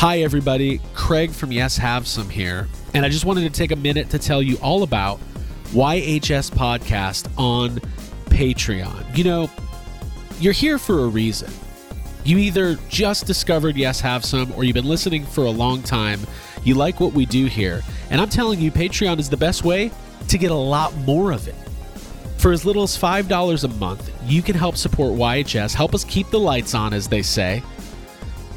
Hi, everybody. Craig from Yes Have Some here. And I just wanted to take a minute to tell you all about YHS Podcast on Patreon. You know, you're here for a reason. You either just discovered Yes Have Some or you've been listening for a long time. You like what we do here. And I'm telling you, Patreon is the best way to get a lot more of it. For as little as $5 a month, you can help support YHS, help us keep the lights on, as they say,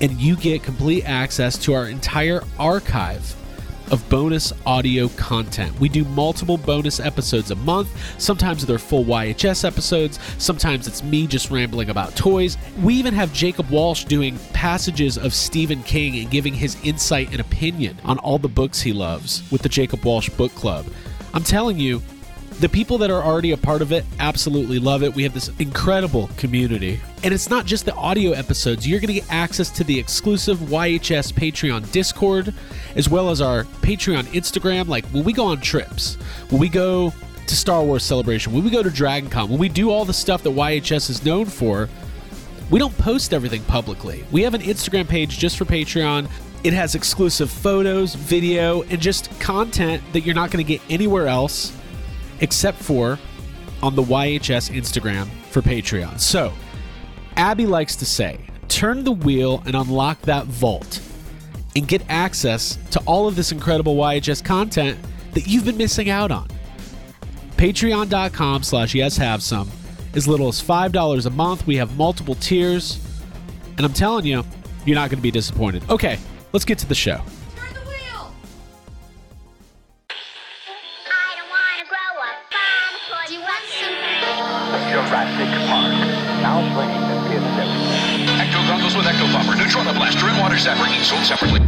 and you get complete access to our entire archive of bonus audio content. We do multiple bonus episodes a month. Sometimes they're full YHS episodes, sometimes it's me just rambling about toys. We even have Jacob Walsh doing passages of Stephen King and giving his insight and opinion on all the books he loves with the Jacob Walsh Book Club. I'm telling you, the people that are already a part of it absolutely love it. We have this incredible community. And it's not just the audio episodes, you're going to get access to the exclusive YHS Patreon Discord, as well as our Patreon Instagram. Like when we go on trips, when we go to Star Wars Celebration, when we go to Dragon Con, when we do all the stuff that YHS is known for, we don't post everything publicly. We have an Instagram page just for Patreon. It has exclusive photos, video, and just content that you're not going to get anywhere else except for on the YHS Instagram for Patreon. So, Abby likes to say, turn the wheel and unlock that vault and get access to all of this incredible YHS content that you've been missing out on. Patreon.com slash yes have some. As little as $5 a month. We have multiple tiers. And I'm telling you, you're not going to be disappointed. Okay, let's get to the show. Blaster, and Water Zapper, each sold separately.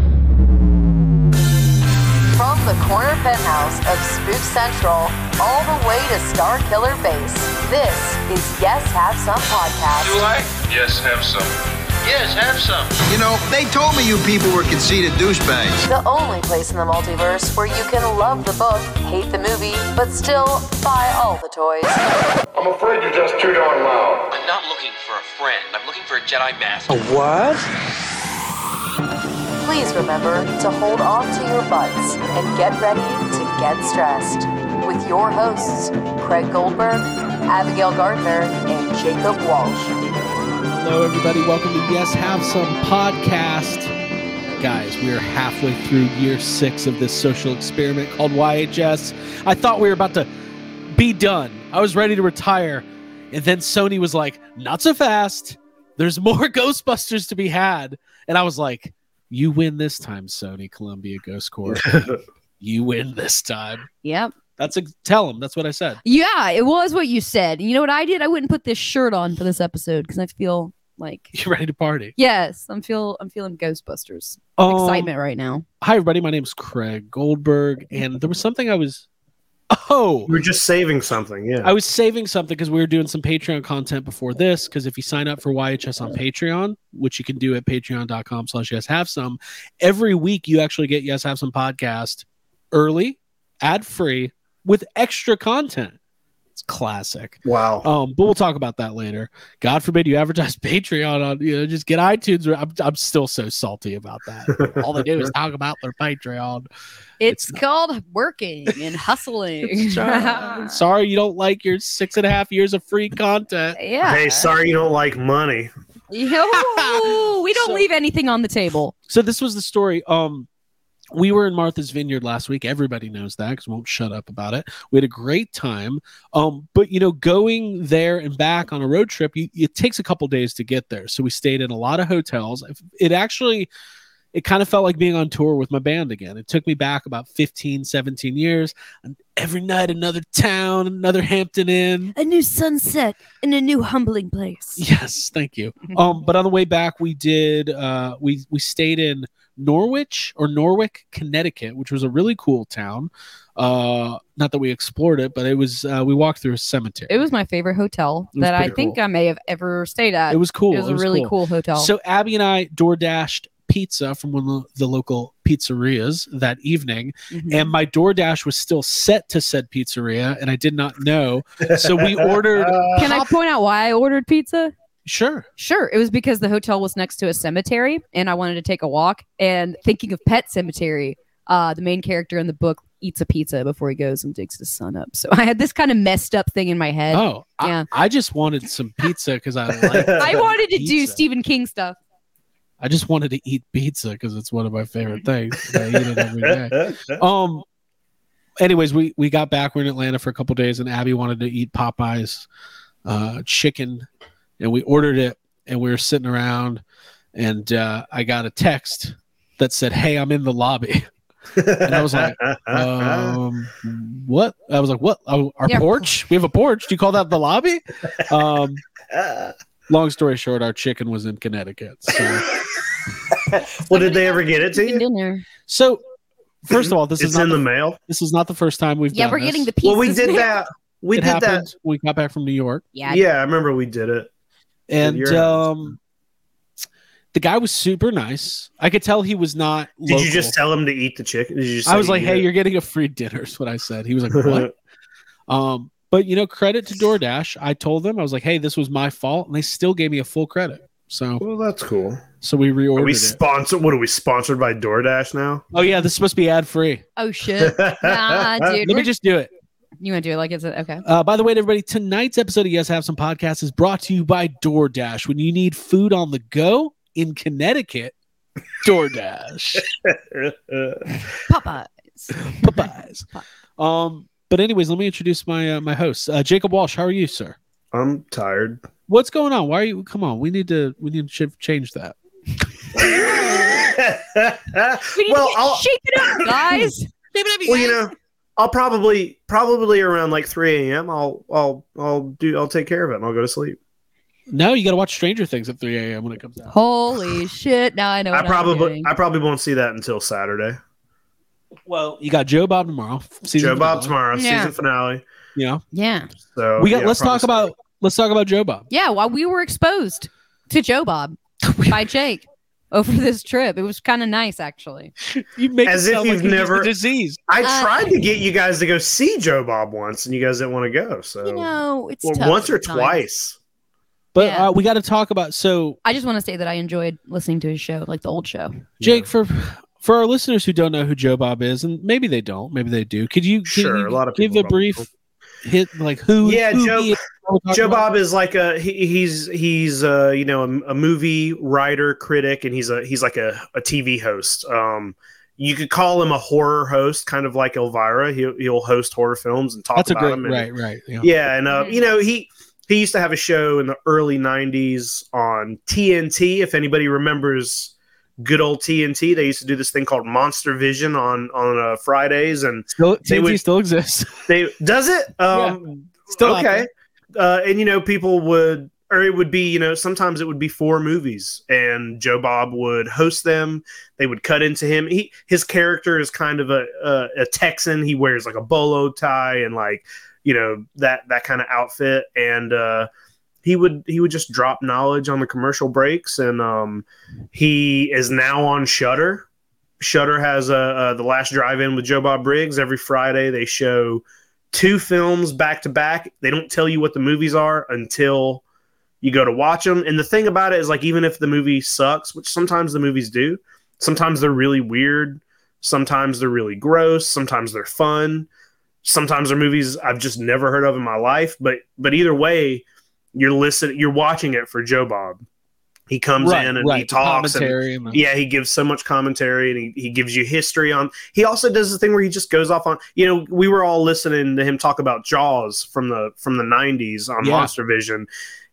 From the corner penthouse of Spook Central all the way to Star Killer Base, this is Yes Have Some Podcast. Do I? Yes, have some. Yes, have some. You know, they told me you people were conceited douchebags. The only place in the multiverse where you can love the book, hate the movie, but still buy all the toys. I'm afraid you're just too darn loud. I'm not looking for a friend. I'm looking for a Jedi Master. Please remember to hold on to your butts and get ready to get stressed. With your hosts, Craig Goldberg, Abigail Gardner, and Jacob Walsh. Hello, everybody. Welcome to Yes Have Some podcast. Guys, we are halfway through year six of this social experiment called YHS. I thought we were about to be done. I was ready to retire. And then Sony was like, not so fast. There's more Ghostbusters to be had. And I was like, you win this time, Sony Columbia Ghost Corps. you win this time. Yep. That's a tell them. That's what I said. Yeah, it was what you said. You know what I did? I wouldn't put this shirt on for this episode because I feel like You ready to party? yes, I'm feel I'm feeling Ghostbusters Um, excitement right now. Hi, everybody. My name is Craig Goldberg, and there was something I was. Oh, We're just saving something, yeah. I was saving something because we were doing some Patreon content before this. Because if you sign up for YHS on Patreon, which you can do at patreon.com slash yes have some, every week you actually get Yes Have Some podcast early, ad free, with extra content. It's classic. wow. Um, but we'll talk about that later. God forbid you advertise Patreon on, you know, just get iTunes. I'm, I'm still so salty about that. All they do is talk about their Patreon. It's, it's called working and hustling. Sorry, sorry you don't like your six and a half years of free content. yeah. Hey, sorry you don't like money. Yo, we don't So- leave anything on the table. So this was the story. Um, we were in Martha's Vineyard last week. Everybody knows that because we won't shut up about it. We had a great time. Um, but you know, going there and back on a road trip, you, it takes a couple days to get there. So we stayed in a lot of hotels. It actually, it kind of felt like being on tour with my band again. It took me back about 15, 17 years. And every night, another town, another Hampton Inn. A new sunset in a new humbling place. Yes, thank you. Um, but on the way back, we did uh, we we stayed in Norwich or Norwich, Connecticut, which was a really cool town. Uh, not that we explored it, but it was uh, we walked through a cemetery. It was my favorite hotel that I pretty think cool. I may have ever stayed at. It was cool. It was a really cool, hotel. So Abby and I door dashed pizza from one of the local pizzerias that evening, Mhm. and my DoorDash was still set to said pizzeria, and I did not know. So we ordered. Can I point out why I ordered pizza? Sure. Sure, it was because the hotel was next to a cemetery, and I wanted to take a walk. And thinking of Pet Sematary, uh, the main character in the book eats a pizza before he goes and digs his son up. So I had this kind of messed up thing in my head. Oh, Yeah. I, I just wanted some pizza because I like. I wanted to do. Stephen King stuff. I just wanted to eat pizza because it's one of my favorite things. I eat it every day. Um. Anyways, we we got back. We're in Atlanta for a couple days, and Abby wanted to eat Popeyes uh, chicken, and we ordered it. And we were sitting around, and uh, I got a text that said, "Hey, I'm in the lobby." And I was like, um, "What?" I was like, "What? Oh, our Yeah. porch? We have a porch? Do you call that the lobby?" Um, long story short, our chicken was in Connecticut. So, well, did they ever get it to you? dinner. so first of all, this it's is in the the, mail. this is not the first time we've Yeah, done we're this. getting the pizzas. Well, we did that. We it did happened. that. We got back from New York, Yeah, Yeah, I remember we did it. And um, the guy was super nice. I could tell he was not. Did you just tell him to eat the chicken? Did you just I was like, "Hey, it? you're getting a free dinner." Is what I said. He was like, "What?" um, but you know, credit to DoorDash. I told them I was like, "Hey, this was my fault," and they still gave me a full credit. So, Well, that's cool. so we Are reordered we sponsored? What are we sponsored by DoorDash now? oh yeah, this is supposed to be ad free. Oh shit. Nah, dude. Let me just do it. You want to do it like it's a, okay. Uh, by the way, everybody, tonight's episode of Yes Have Some Podcast is brought to you by DoorDash. When you need food on the go in Connecticut, DoorDash. Popeyes. Popeyes. Um, but anyways, let me introduce my uh, my host, uh, Jacob Walsh. How are you, sir? I'm tired. What's going on? Why are you? Come on, we need to we need to ch- change that. We need well, to get, I'll, shake it up, guys. well, you know, I'll probably probably around like 3 a.m. I'll I'll I'll do I'll take care of it and I'll go to sleep. No, you got to watch Stranger Things at 3 a.m. when it comes out. Holy shit! Now I know. I What I'm probably doing. I probably won't see that until Saturday. Well, you got Joe Bob tomorrow. season Joe Bob finale. tomorrow, Yeah. season finale. You know, yeah, So we got. yeah, let's probably talk about let's talk about Joe Bob. yeah. While we were exposed to Joe Bob by Jake over this trip, it was kind of nice actually. You make As it if sound you've like never- the disease. I Uh, tried to get you guys to go see Joe Bob once, and you guys didn't want to go. So You know, it's well, tough once or sometimes. twice. But Yeah. uh, we got to talk about so I just want to say that I enjoyed listening to his show, like the old show. Jake for for our listeners who don't know who Joe Bob is, and maybe they don't, maybe they do. Could you, could Sure, you a lot of give a brief don't. Hit like who? Yeah, who Joe- he is, what we're talking Joe about? Bob is like a he, he's he's uh you know a, a movie writer critic and he's a he's like a, a TV host. Um, you could call him a horror host, kind of like Elvira. He'll he'll host horror films and talk That's a about great them. and- right, right. Yeah. Yeah, and uh, Mhm. you know he he used to have a show in the early '90s on TNT. If anybody remembers good old TNT, they used to do this thing called Monster Vision on on uh, Fridays, and Still, TNT would- still exists. they does it. Um, Still okay. Uh, and you know, people would, or it would be, you know, sometimes it would be four movies, and Joe Bob would host them. They would cut into him. He his character is kind of a a, a Texan. He wears like a bolo tie and like you know that that kind of outfit, and uh, he would he would just drop knowledge on the commercial breaks, and um, he is now on Shudder. Shudder has uh, uh, the Last Drive-In with Joe Bob Briggs every Friday. They show two films back to back. They don't tell you what the movies are until you go to watch them. And the thing about it is, like, even if the movie sucks, which sometimes the movies do, sometimes they're really weird, sometimes they're really gross, sometimes they're fun, sometimes they're movies I've just never heard of in my life. But but either way, you're listening, you're watching it for Joe Bob. He comes right, in and right. he talks and yeah, he gives so much commentary and he, he gives you history on. He also does the thing where he just goes off on. You know, we were all listening to him talk about Jaws from the from the '90s on Yeah. Monster Vision,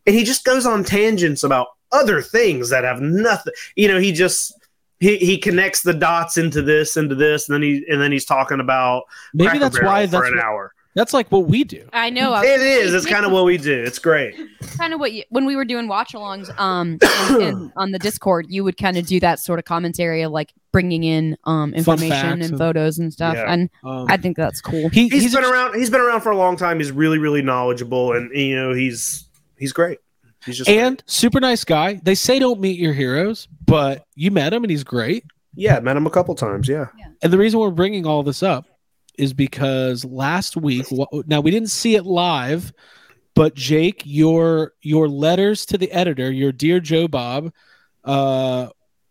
and he just goes on tangents about other things that have nothing. You know, he just he, he connects the dots into this into this, and then he and then he's talking about maybe Cracker that's Barrel why for that's an what- hour. That's like what we do. I know. I It is. It's kind of what we do. It's great. kind of what you, when we were doing watch-alongs um and, and on the Discord, you would kind of do that sort of commentary of like bringing in um information and and- photos and stuff, Yeah. and Um, I think that's cool. he, He's he's been a- around. He's been around for a long time. He's really really knowledgeable, and you know he's he's great. He's just and super nice guy. They say don't meet your heroes, but you met him and he's great. Yeah, met him a couple times. Yeah. And the reason we're bringing all this up is because last week, now we didn't see it live, but Jake, your your letters to the editor, your dear Joe Bob, uh,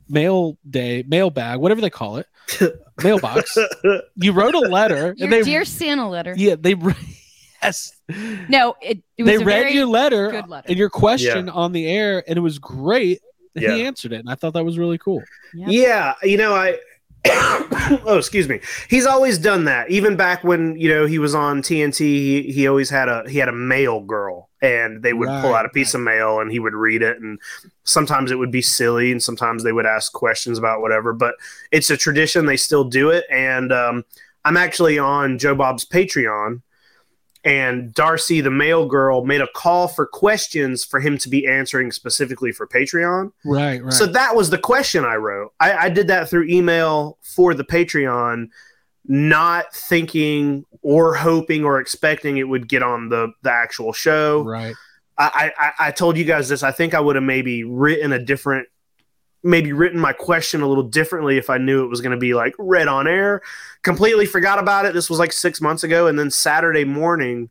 mail day, mailbag, whatever they call it, mailbox. you wrote a letter, Your and they dear Santa letter. yeah they yes No, it, it was they a read very your letter, good letter. and your question on the air, and it was great. and He answered it, and I thought that was really cool. Yeah, you know, I. oh, excuse me. He's always done that. Even back when you know he was on TNT, he, he always had a he had a mail girl, and they would pull out a piece of mail, and he would read it, and sometimes it would be silly, and sometimes they would ask questions about whatever. But it's a tradition; they still do it, and um, I'm actually on Joe Bob's Patreon. And Darcy, the mail girl, made a call for questions for him to be answering specifically for Patreon. Right, right. So that was the question I wrote. I, I did that through email for the Patreon, not thinking or hoping or expecting it would get on the the actual show. right. I, I, I told you guys this. I think I would have maybe written a different, maybe written my question a little differently if I knew it was going to be like read on air. Completely forgot about it. This was like six months ago, and then Saturday morning,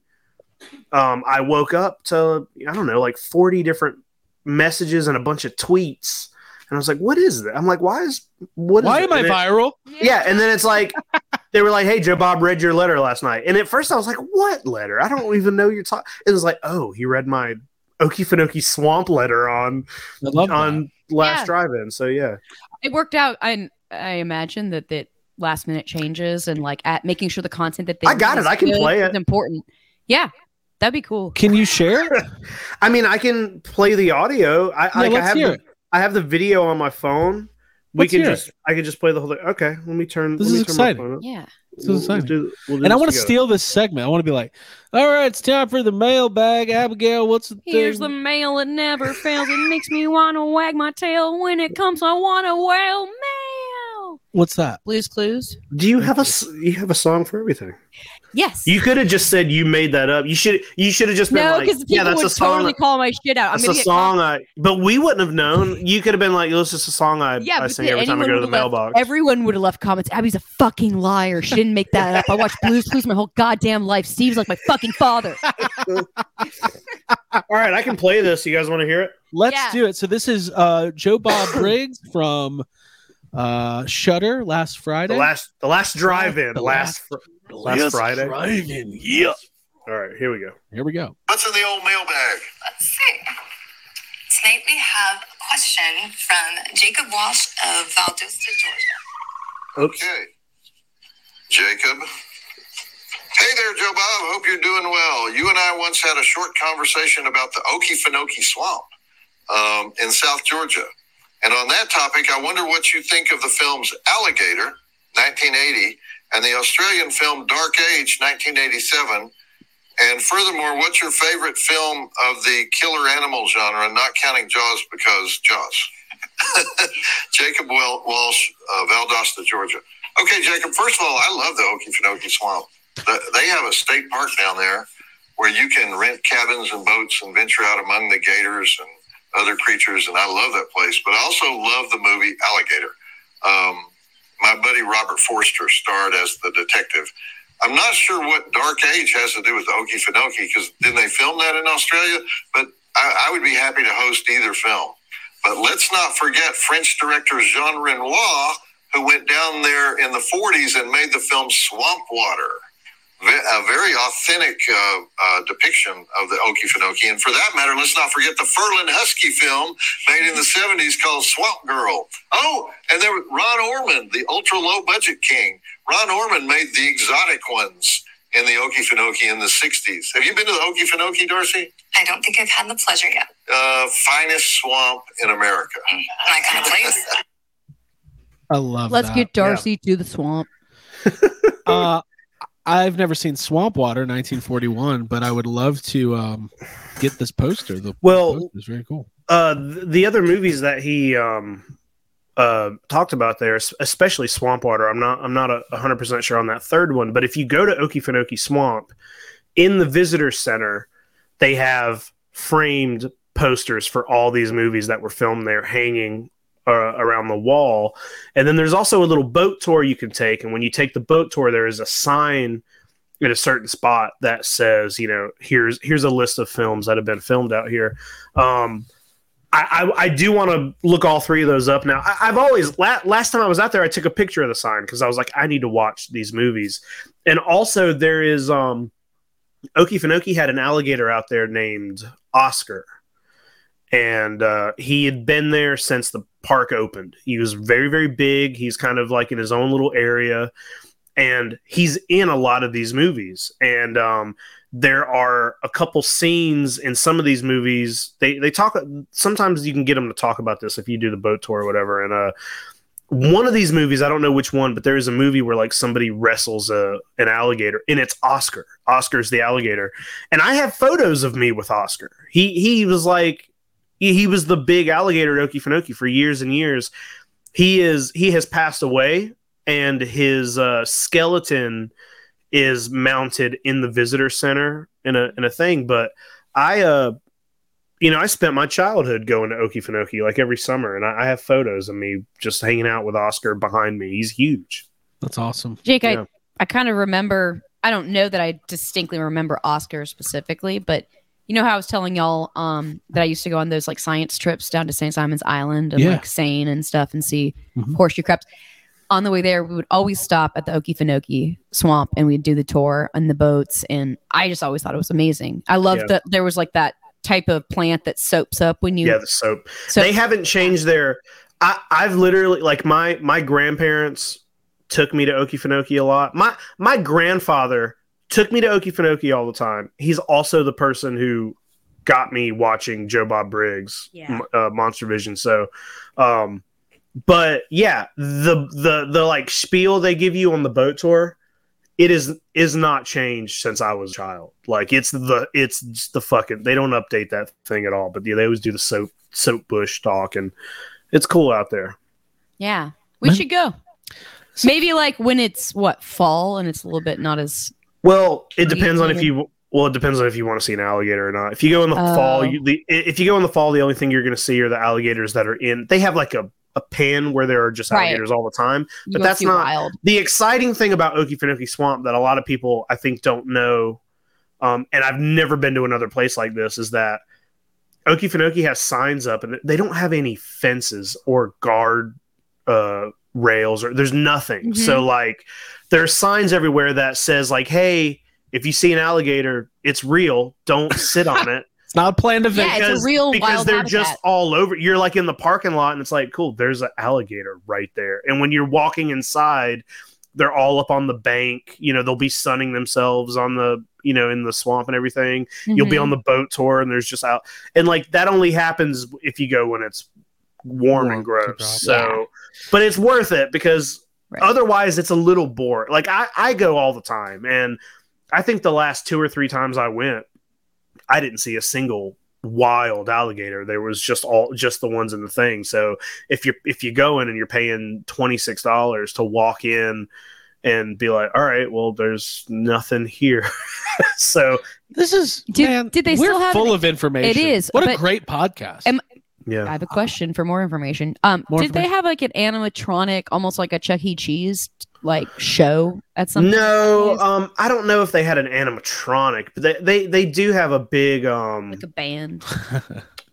um, I woke up to I don't know like forty different messages and a bunch of tweets, and I was like, "What is that?" I'm like, "Why is what? Why it?" am I it- viral? yeah, and then it's like they were like, "Hey, Joe Bob read your letter last night," and at first I was like, "What letter? I don't even know you're talking." It was like, "Oh, he read my Okefenokee Swamp letter on I love that. on last Yeah. drive-in." So yeah, It worked out. I I imagine that that last minute changes and like at making sure the content that they I got it. I can play it. is important. Yeah, that'd be cool. Can you share? I mean, I can play the audio. I, like, I let's have hear the, it. I have the video on my phone. We Let's can hear it. just I can just play the whole thing. Okay, let me turn. This let me is turn exciting. My phone up. Yeah. This is We'll- exciting. we'll do- we'll do and I want to steal this segment. I want to be like, all right, it's time for the mailbag. Abigail, what's the Here's the mail. It never fails. It makes me want to wag my tail. When it comes, I want to wail mail. What's that? Blues Clues. Do you have a s- you have a song for everything? Yes. You could have just said you made that up. You should you should have just been no, like, because people yeah, that's would a song. totally call my shit out. that's I'm a gonna song I. But we wouldn't have known. You could have been like, "It's just a song I, Yeah, I sing every time I go to the anyone would've mailbox." Everyone would have left comments. Abby's a fucking liar. She didn't make that up. I watched Blues Clues my whole goddamn life. Steve's like my fucking father. All right, I can play this. You guys want to hear it? Let's Yeah. do it. So this is uh, Joe Bob Briggs from uh, Shudder last Friday. The last the last drive-in The last fr- last Friday. Drive-in. Yeah. All right, here we go. Here we go. What's in the old mailbag? Let's see. Tonight we have a question from Jacob Walsh of Valdosta, Georgia. Oops. Okay. Jacob. Hey there, Joe Bob. Hope you're doing well. You and I once had a short conversation about the Okefenokee Swamp um, in South Georgia. And on that topic, I wonder what you think of the films Alligator, 1980, and the Australian film Dark Age, 1987. And furthermore, what's your favorite film of the killer animal genre, not counting Jaws because Jaws? Jacob Walsh, uh, Valdosta, Georgia. Okay, Jacob, first of all, I love the Okefenokee Swamp. The- They have a state park down there where you can rent cabins and boats and venture out among the gators and other creatures, and I love that place. But I also love the movie Alligator. Um, my buddy Robert Forster starred as the detective. I'm not sure what Dark Age has to do with the Okefenokee because didn't they film that in Australia? But I, I would be happy to host either film. But let's not forget French director Jean Renoir, who went down there in the 40s and made the film Swamp Water. Ve- A very authentic uh, uh, depiction of the Okefenokee. And for that matter, let's not forget the Ferlin Husky film made in the 70s called Swamp Girl. Oh, and there was Ron Ormond, the ultra low budget king. Ron Ormond made the exotic ones in the Okefenokee in the 60s. Have you been to the Okefenokee, Darcy? I don't think I've had the pleasure yet. Uh, finest swamp in America. My kind of place. I love Let's that. get Darcy to the swamp. uh, I've never seen Swamp Water 1941, but I would love to um, get this poster. The Well- is very cool. Uh, the other movies that he um uh talked about there, especially Swamp Water. I'm not I'm not a hundred percent sure on that third one, but if you go to Okefenokee Swamp in the visitor center, they have framed posters for all these movies that were filmed there hanging uh, around the wall. And then there's also a little boat tour you can take. And when you take the boat tour, there is a sign in a certain spot that says, you know, here's here's a list of films that have been filmed out here. Um, I, I, I do want to look all three of those up now. I, I've always la- last time I was out there, I took a picture of the sign because I was like, I need to watch these movies. And also, there is um, Okefenokee had an alligator out there named Oscar, and uh, he had been there since the park opened. He was very very big. He's kind of like in his own little area, and he's in a lot of these movies. And um, there are a couple scenes in some of these movies. They they talk. Sometimes you can get them to talk about this if you do the boat tour or whatever. And uh, one of these movies, I don't know which one, but there is a movie where like somebody wrestles a an alligator, and it's Oscar. Oscar's the alligator, and I have photos of me with Oscar. He he was like he, he was the big alligator at Okefenokee for years and years. He is he has passed away, and his uh, skeleton is mounted in the visitor center in a in a thing. But I uh you know, I spent my childhood going to Okefenokee like every summer, and I, I, have photos of me just hanging out with Oscar behind me. He's huge. That's awesome. Jake, yeah. I, I kind of remember, I don't know that I distinctly remember Oscar specifically, but you know how I was telling y'all um, that I used to go on those like science trips down to St. Simon's Island and Yeah. like Seine and stuff and see Mhm. horseshoe crabs. On the way there, we would always stop at the Okefenokee swamp and we'd do the tour on the boats. And I just always thought it was amazing. I loved Yeah. that there was like that type of plant that soaps up when you. yeah, the soap. So- they haven't changed their. I, I've literally like my my grandparents took me to Okefenokee a lot. My my grandfather took me to Okefenokee all the time. He's also the person who got me watching Joe Bob Briggs, Yeah. uh, Monster Vision. So, um, but yeah, the the the like spiel they give you on the boat tour, it is is not changed since I was a child. Like it's the it's just the fucking they don't update that thing at all. But yeah, they always do the soap soap bush talk, and it's cool out there. Yeah, we Man. should go. Maybe like when it's what fall and it's a little bit not as Well, it depends on if you. Well, it depends on if you want to see an alligator or not. If you go in the Oh. fall, you, the, if you go in the fall, the only thing you're going to see are the alligators that are in. They have like a, a pen where there are just Right. alligators all the time. But go that's not wild. the exciting thing about Okefenokee Swamp that a lot of people I think don't know. Um, and I've never been to another place like this is that Okefenokee has signs up and they don't have any fences or guard uh, rails or there's nothing. Mhm. So like there's signs everywhere that says like, hey, if you see an alligator, it's real. Don't sit on it. It's not a planned event. Yeah, it's a real because wild they're habitat. just all over. You're like in the parking lot, and it's like, cool. There's an alligator right there. And when you're walking inside, they're all up on the bank. You know, they'll be sunning themselves on the, you know, in the swamp and everything. You'll be Mhm. on the boat tour, and there's just out, and like that only happens if you go when it's warm, Warm and gross. So, Yeah. but it's worth it because Right. otherwise it's a little boring. Like I, I go all the time, and I think the last two or three times I went, I didn't see a single wild alligator. There was just all just the ones in the thing. So if you're if you go in and you're paying twenty six dollars to walk in and be like, all right, well, there's nothing here. so This is Did- man, did they we're still have full an- of information. It is, What a great podcast. Am- I have a question for more information. Um, More did they have like an animatronic, almost like a Chuck E. Cheese like show at some? no, um, I don't know if they had an animatronic, but they they, they do have a big um. like a band.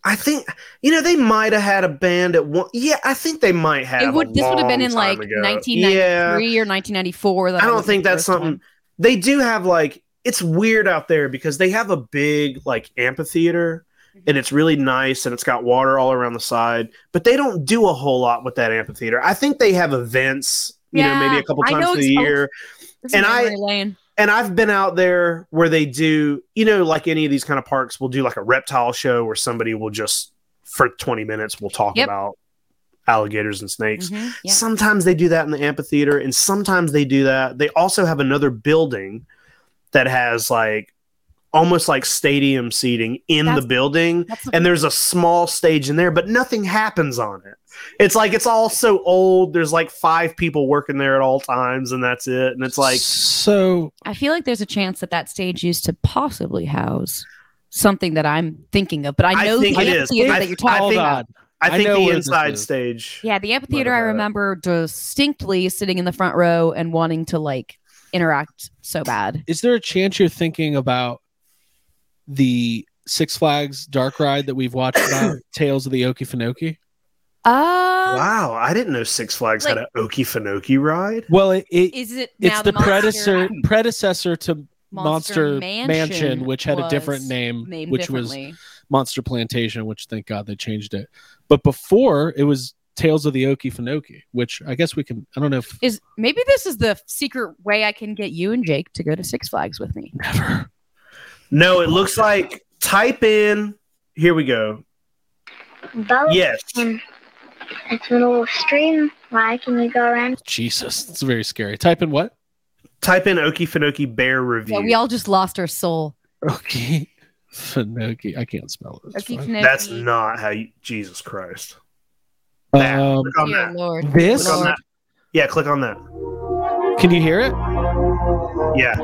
I think you know they might have had a band at one. Yeah, I think they might have. It would. a This would have been in like time ago. 1993 Yeah. or 1994. I don't think that's something time. they do have like it's weird out there because they have a big like amphitheater. And it's really nice and it's got water all around the side but they don't do a whole lot with that amphitheater i think they have events you know maybe a couple times a year and I- lane. and i've been out there where they do you know like any of these kind of parks will do like a reptile show where somebody will just for 20 minutes will talk Yep. about alligators and snakes Mhm, yeah. Sometimes they do that in the amphitheater, and sometimes they do that. They also have another building that has like almost like stadium seating in That's- the building, That's and there's a small stage in there, but nothing happens on it. It's like it's all so old. There's like five people working there at all times, and that's it. And it's like so I feel like there's a chance that that stage used to possibly house something that I'm thinking of, but I I know think the it is. amphitheater I- that you're talking hold think- about. I I think know the inside stage. Yeah, the amphitheater. I have had it. remember distinctly sitting in the front row and wanting to like interact so bad. Is there a chance you're thinking about the Six Flags Dark Ride that we've watched about Tales of the Okefenokee? Uh, Wow, I didn't know Six Flags like- had an Okefenokee ride. Well, it, it is it it's now the, Monster- predecessor predecessor to Monster Monster, Mansion Mansion, which had a different name, which was. Monster Plantation, which thank God they changed it. But before it was Tales of the Okefenokee, which I guess we can. I don't know if Is maybe this is the secret way I can get you and Jake to go to Six Flags with me. never. No, it looks like type in. Here we go. Boat. Yes. And it's a little stream. Why can you go around? Jesus, it's very scary. Type in what? Type in Okefenokee Bear review. Yeah, we all just lost our soul. Okay. Fenoki. I can't spell it. It's fine. That's not how you. Jesus Christ. Um, Click on that. Lord. This? Click on that. Yeah, click on that. can you hear it? Yeah.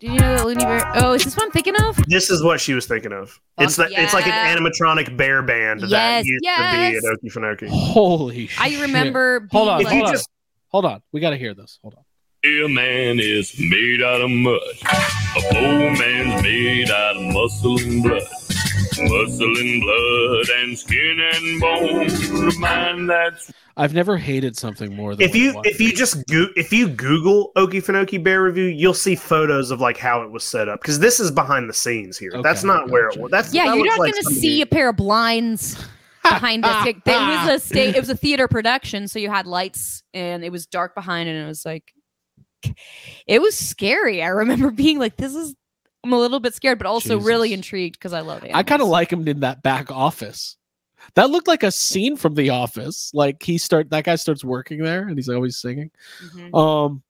Did you know that Looney Bear? Oh, is this what I'm thinking of? This is what she was thinking of. It's Fuck that it's like an animatronic bear band that used yes. to be at Okefenokee. Holy shit. I remember. Hold on, like- you hold on. just Hold on. We got to hear this. Hold on. A man is made out of mud. A poor man's made out of muscle and blood. Muscle and blood and skin and bone. The man that's I've never hated something more than if you if you just go, if you Google Okefenokee Bear Review, you'll see photos of like how it was set up because this is behind the scenes here. that's Okay, not where it was. That's Yeah, that you're not like going to somebody- see a pair of blinds behind us. It, it was a state. It was a theater production, so you had lights, and it was dark behind, and it was like, it was scary. I remember being like, "This is." I'm a little bit scared, but also really intrigued because I love it. I kind of like him in that back office. That looked like a scene from The Office. Like he start that guy starts working there and he's always singing. Mhm. Um,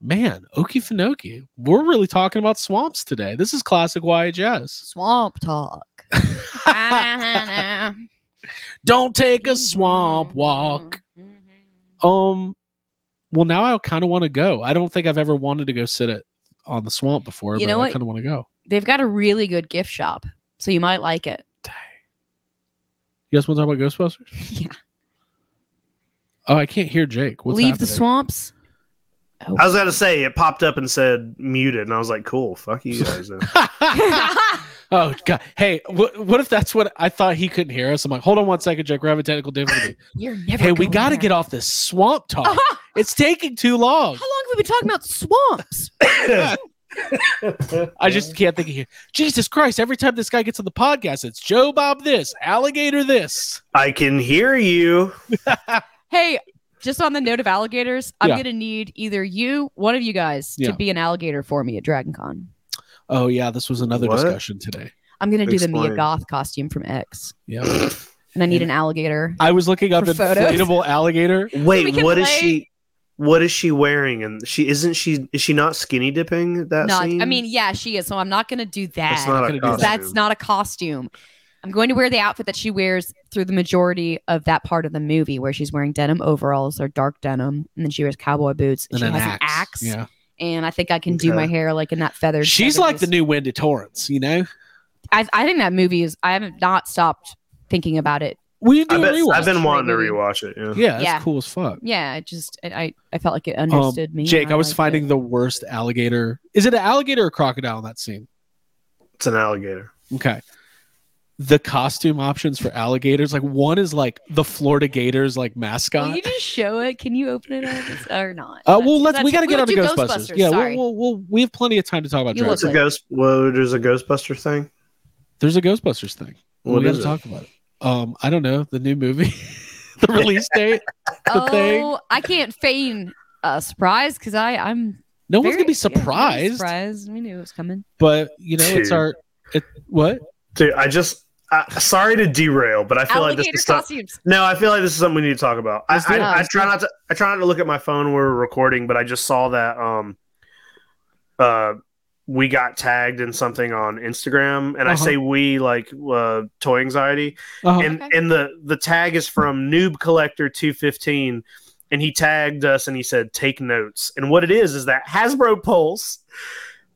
man, Okefenokee. We're really talking about swamps today. This is classic YHS. swamp talk. Don't take a swamp walk. Um, well, now I kind of want to go. I don't think I've ever wanted to go sit it on the swamp before. You but know I what? kind of want to go. They've got a really good gift shop, so you might like it. You guys want to talk about Ghostbusters? Yeah. Oh, I can't hear Jake. What's Leave the happening? swamps. I was gonna say it popped up and said muted, and I was like, "Cool, fuck you guys." oh god! Hey, what, what if that's what I thought he couldn't hear us? I'm like, hold on one second, Jake. We're having technical difficulty. You're never. hey, we got to there. get off this swamp talk. it's taking too long. How long have we been talking about swamps? I just can't think of you. Jesus Christ! Every time this guy gets on the podcast, it's Joe Bob this, alligator this. I can hear you. hey, just on the note of alligators, I'm Yeah. gonna need either you, one of you guys, Yeah. to be an alligator for me at Dragon Con. Oh yeah, this was another What? discussion today. I'm gonna do the Mia Explain. Goth costume from X, Yeah, and I need an alligator. I was looking up For photos? inflatable alligator. Wait, can what is play- she? What is she wearing? And she isn't she? Is she not skinny dipping that Not, scene? I mean, yeah, she is. So I'm not gonna do that. that's not a costume. That's not a costume. I'm going to wear the outfit that she wears through the majority of that part of the movie, where she's wearing denim overalls or dark denim, and then she wears cowboy boots, and, And she an has axe. an axe. Yeah, And I think I can do my hair like in that feathered. she's feathered like the new Wendy Torrance. You know, I, I think that movie is. I haven't not stopped thinking about it. We do I a bet, rewatch. I've been wanting to movie. rewatch it. Yeah. yeah, that's Yeah. cool as fuck. Yeah, it just it, I I felt like it Um, understood me. Jake, and I was liked finding it. the worst alligator. Is it an alligator or crocodile in that scene? It's an alligator. Okay. The costume options for alligators, like one is like the Florida Gators like mascot. Will you just show it? Can you open it up It's- or not? uh, well, let's we got to get we'll on to do Ghostbusters. Yeah, sorry. we'll, we'll, we'll we have plenty of time to talk about You Dragon. What's a like- ghost? Well, there's a Ghostbuster thing. There's a Ghostbusters thing. What we got is to it? talk about it. Um, I don't know the new movie, the release date, the oh, thing. I can't feign a surprise because I I'm No one's gonna be yeah, very surprised, surprised. We knew it was coming. but you know it's our it, what? Dude, I just. Uh, sorry to derail, but I feel like this Alligator is stuff. No, I feel like this is something we need to talk about. I, Let's do it. I, I try not to. I try not to look at my phone when we're recording, but I just saw that um, uh, we got tagged in something on Instagram, and I Uh-huh. say we like uh, toy anxiety, Uh-huh. and Okay. and the the tag is from Noob Collector two fifteen, and he tagged us and he said take notes, and what it is is that Hasbro Pulse,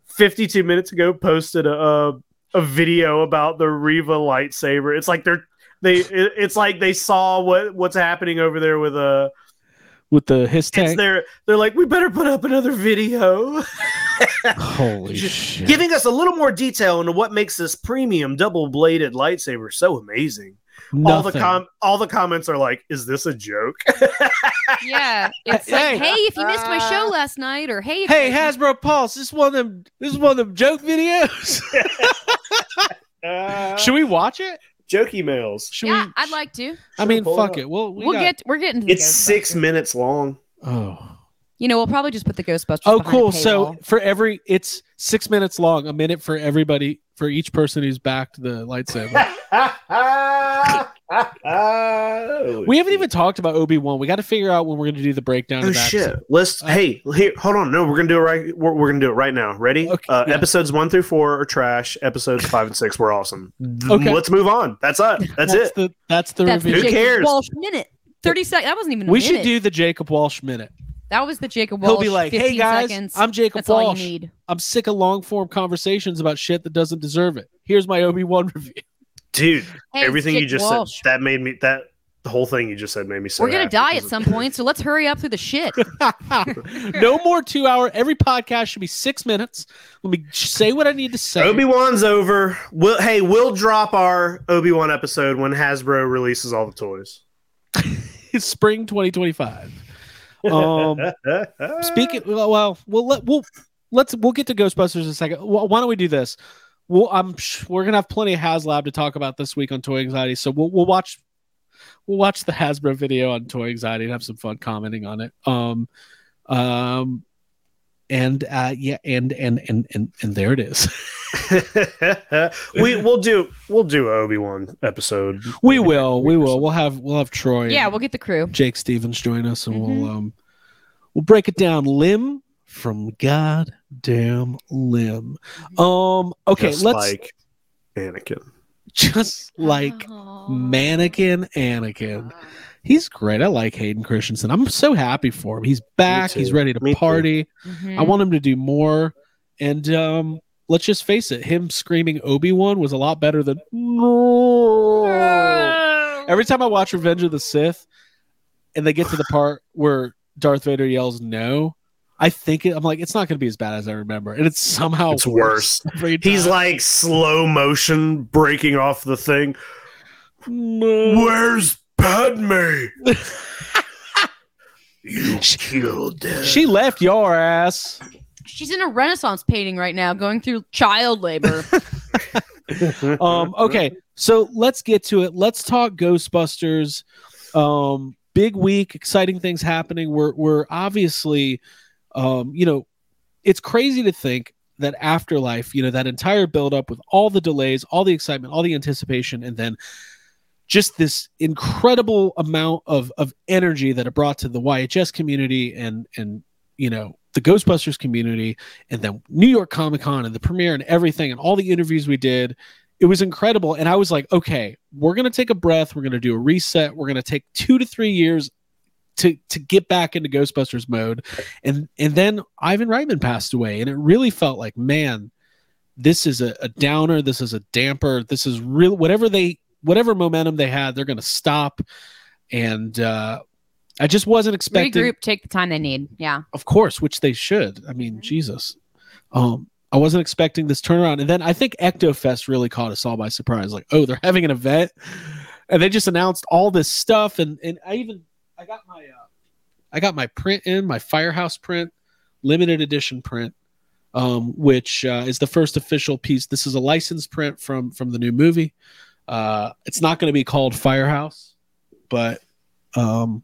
fifty two minutes ago posted a. a a video about the Reva lightsaber. It's like they're they it- it's like they saw what what's happening over there with a with the his It's tank. they're they're like, we better put up another video. Holy shit! Giving us a little more detail into what makes this premium double bladed lightsaber so amazing. All the com all the comments are like, is this a joke? Yeah, it's Hey. like, hey, if you missed my show uh, last night, or hey, if Hey Hasbro Pulse, this is one of them. This is one of them joke videos. Should we watch it? Joke emails. Should yeah, we? I'd like to. I mean, pull it fuck up. it. We'll we we'll got- get we're getting to It's six minutes long. Oh. You know, we'll probably just put the Ghostbusters. Oh, behind a cool. So for every, it's six minutes long, a minute for everybody, for each person who's backed the lightsaber. we haven't even talked about Obi Wan. We got to figure out when we're going to do the breakdown Oh of that. shit! Let's. hey, here. Hold on. No, we're gonna do it right. We're, we're gonna do it right now. Ready? Okay, uh, yeah. Episodes one through four are trash. Episodes five and six were awesome. Okay. Let's move on. That's it. That's, it. The, that's the that's the review. Who cares? Walsh minute. Thirty seconds. That wasn't even. A we minute. should do the Jacob Walsh minute. That was the Jacob Walsh. He'll be like, "Hey guys, seconds. I'm Jacob That's all you Walsh. need. I'm sick of long form conversations about shit that doesn't deserve it. Here's my Obi Wan review." dude. Hey, everything you just Walsh. said that made me that the whole thing you just said made me so. We're gonna die at some point, so let's hurry up through the shit. no more two hour. Every podcast should be six minutes. Let me say what I need to say. Obi Wan's over. We'll, hey, we'll drop our Obi Wan episode when Hasbro releases all the toys. It's spring 2025. Um, speaking well, well, let we'll let's we'll get to Ghostbusters in a second. Why don't we do this? Well, I'm we're gonna have plenty of HasLab to talk about this week on Toy Anxiety, so we'll we'll watch we'll watch the Hasbro video on Toy Anxiety and have some fun commenting on it. Um, um, and uh, yeah, and and and and and there it is. we we'll do we'll do Obi Wan episode. we will, we will. We'll have we'll have Troy. yeah, we'll get the crew. Jake Stevens join us, and Mhm. we'll um we'll break it down limb from goddamn limb. Um, okay, Just let's like Anakin. just like mannequin Anakin. He's great. I like Hayden Christensen. I'm so happy for him. He's back. He's ready to Me too. party. Mhm. I want him to do more. And um, let's just face it, him screaming Obi Wan was a lot better than. Every time I watch Revenge of the Sith, and they get to the part where Darth Vader yells "No," I think it, I'm like, it's not going to be as bad as I remember, and it's somehow It's worse. every He's like slow motion breaking off the thing. No. Where's Padme? you killed her. She left your ass. She's in a Renaissance painting right now, going through child labor. um okay so let's get to it let's talk ghostbusters um big week exciting things happening we're we're obviously um you know it's crazy to think that afterlife you know that entire build up with all the delays all the excitement all the anticipation and then just this incredible amount of of energy that it brought to the YHS community and and you know the Ghostbusters community and then New York Comic Con and the premiere and everything and all the interviews we did. It was incredible. And I was like, okay, we're gonna take a breath, we're gonna do a reset, we're gonna take two to three years to to get back into Ghostbusters mode. And and then Ivan Reitman passed away, and it really felt like, man, this is a, a downer, this is a damper, this is real whatever they whatever momentum they had, they're gonna stop. And uh I just wasn't expecting Regroup, take the time they need. Yeah. of course, which they should. I mean, Jesus. Um, I wasn't expecting this turnaround. And then I think Ectofest really caught us all by surprise. Like, oh, they're having an event. And they just announced all this stuff. And and I even I got my uh I got my print in, my firehouse print, limited edition print, um, which uh, is the first official piece. This is a licensed print from from the new movie. Uh, it's not going to be called Firehouse, but um,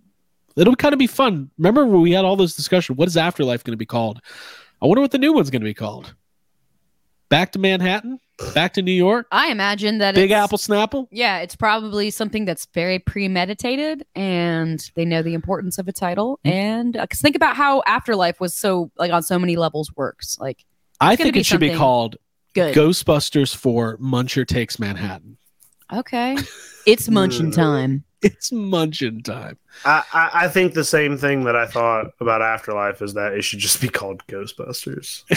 it'll kind of be fun. Remember when we had all those discussions? What is Afterlife going to be called? I wonder what the new one's going to be called. Back to Manhattan, back to New York, I imagine that Big Apple Snapple. Yeah, it's probably something that's very premeditated, and they know the importance of a title. Mm. And because think about how Afterlife was so like on so many levels works. Like I think it should be called good. Ghostbusters for Muncher Takes Manhattan. Okay, it's munching time. It's munching time. I, I, I think the same thing that I thought about Afterlife is that it should just be called Ghostbusters.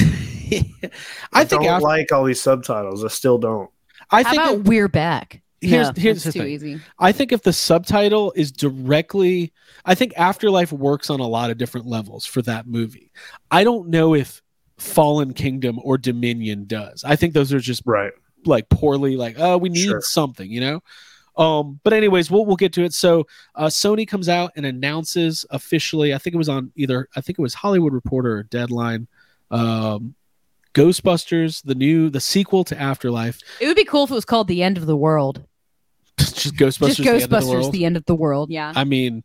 I think don't after, like all these subtitles. I still don't. I How think about it- we're back? here's No, here's the too thing. easy. I think if the subtitle is directly, I think Afterlife works on a lot of different levels for that movie. I don't know if Fallen Kingdom or Dominion does. I think those are just right like poorly like oh we need Sure. something you know um but anyways we'll, we'll get to it so uh sony comes out and announces officially i think it was on either i think it was hollywood reporter or deadline um ghostbusters the new the sequel to afterlife It would be cool if it was called The End of the World. just ghostbusters, Just the end the Ghostbusters, world. the end of the world. Yeah. i mean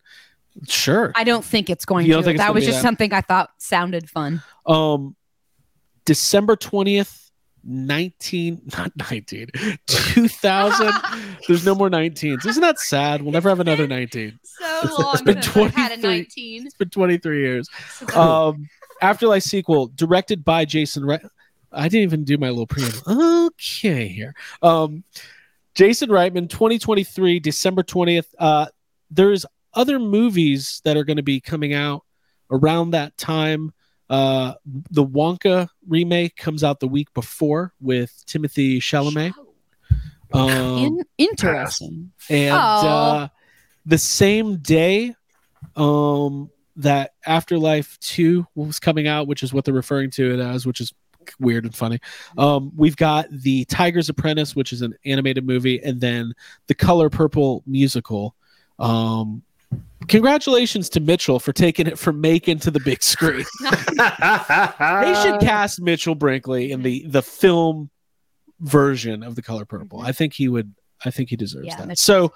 sure I don't think it's going You don't to. think it's that was just that? something I thought sounded fun. um december 20th 19 not 19 2000 there's no more 19s isn't that sad? We'll never have another 19 So it's been 23 it's been 23 years. Um afterlife sequel directed by jason Re- i didn't even do my little preamble. Okay here. Um jason reitman 2023 december 20th uh there's other movies that are going to be coming out around that time uh the wonka remake comes out the week before with timothy chalamet um In- interesting. and uh, the same day um, that Afterlife 2 was coming out, which is what they're referring to it as, which is weird and funny. Um, we've got The Tiger's Apprentice, which is an animated movie, and then The Color Purple musical. Um, congratulations to Mitchell for taking it from Macon to the big screen. they should cast Mitchell Brinkley in the the film version of the color purple. I think he would. I think he deserves Yeah, that. Mitchell's So,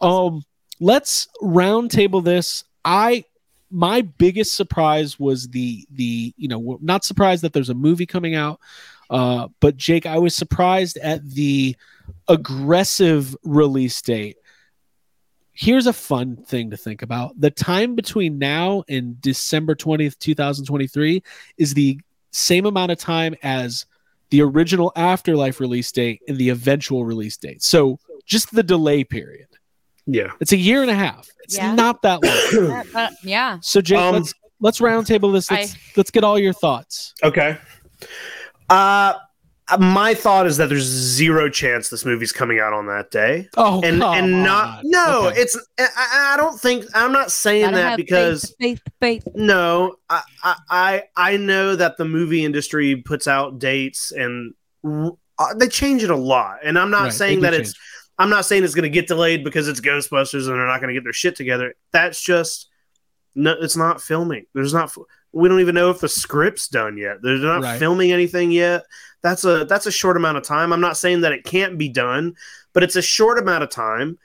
um, let's round table this. I my biggest surprise was the the you know not surprised that there's a movie coming out, uh, but Jake, I was surprised at the aggressive release date. Here's a fun thing to think about. The time between now and December 20th, 2023 is the same amount of time as the original Afterlife release date and the eventual release date. So just the delay period. Yeah. It's a year and a half. It's Yeah. not that long. Uh, yeah. So Jake, Um, let's let's roundtable this. Let's I- let's get all your thoughts. Okay. Uh my thought is that there's zero chance this movie's coming out on that day. Oh, and come and not on. no, Okay. it's I, I don't think I'm not saying Gotta that because faith, faith, faith. no, I, I I I know that the movie industry puts out dates and uh, they change it a lot, and I'm not Right, saying that do it's I'm not saying it's going to get delayed because it's Ghostbusters and they're not going to get their shit together. That's just no, it's not filming. There's not. We don't even know if the script's done yet. They're not Right. filming anything yet. That's a that's a short amount of time. I'm not saying that it can't be done, but it's a short amount of time.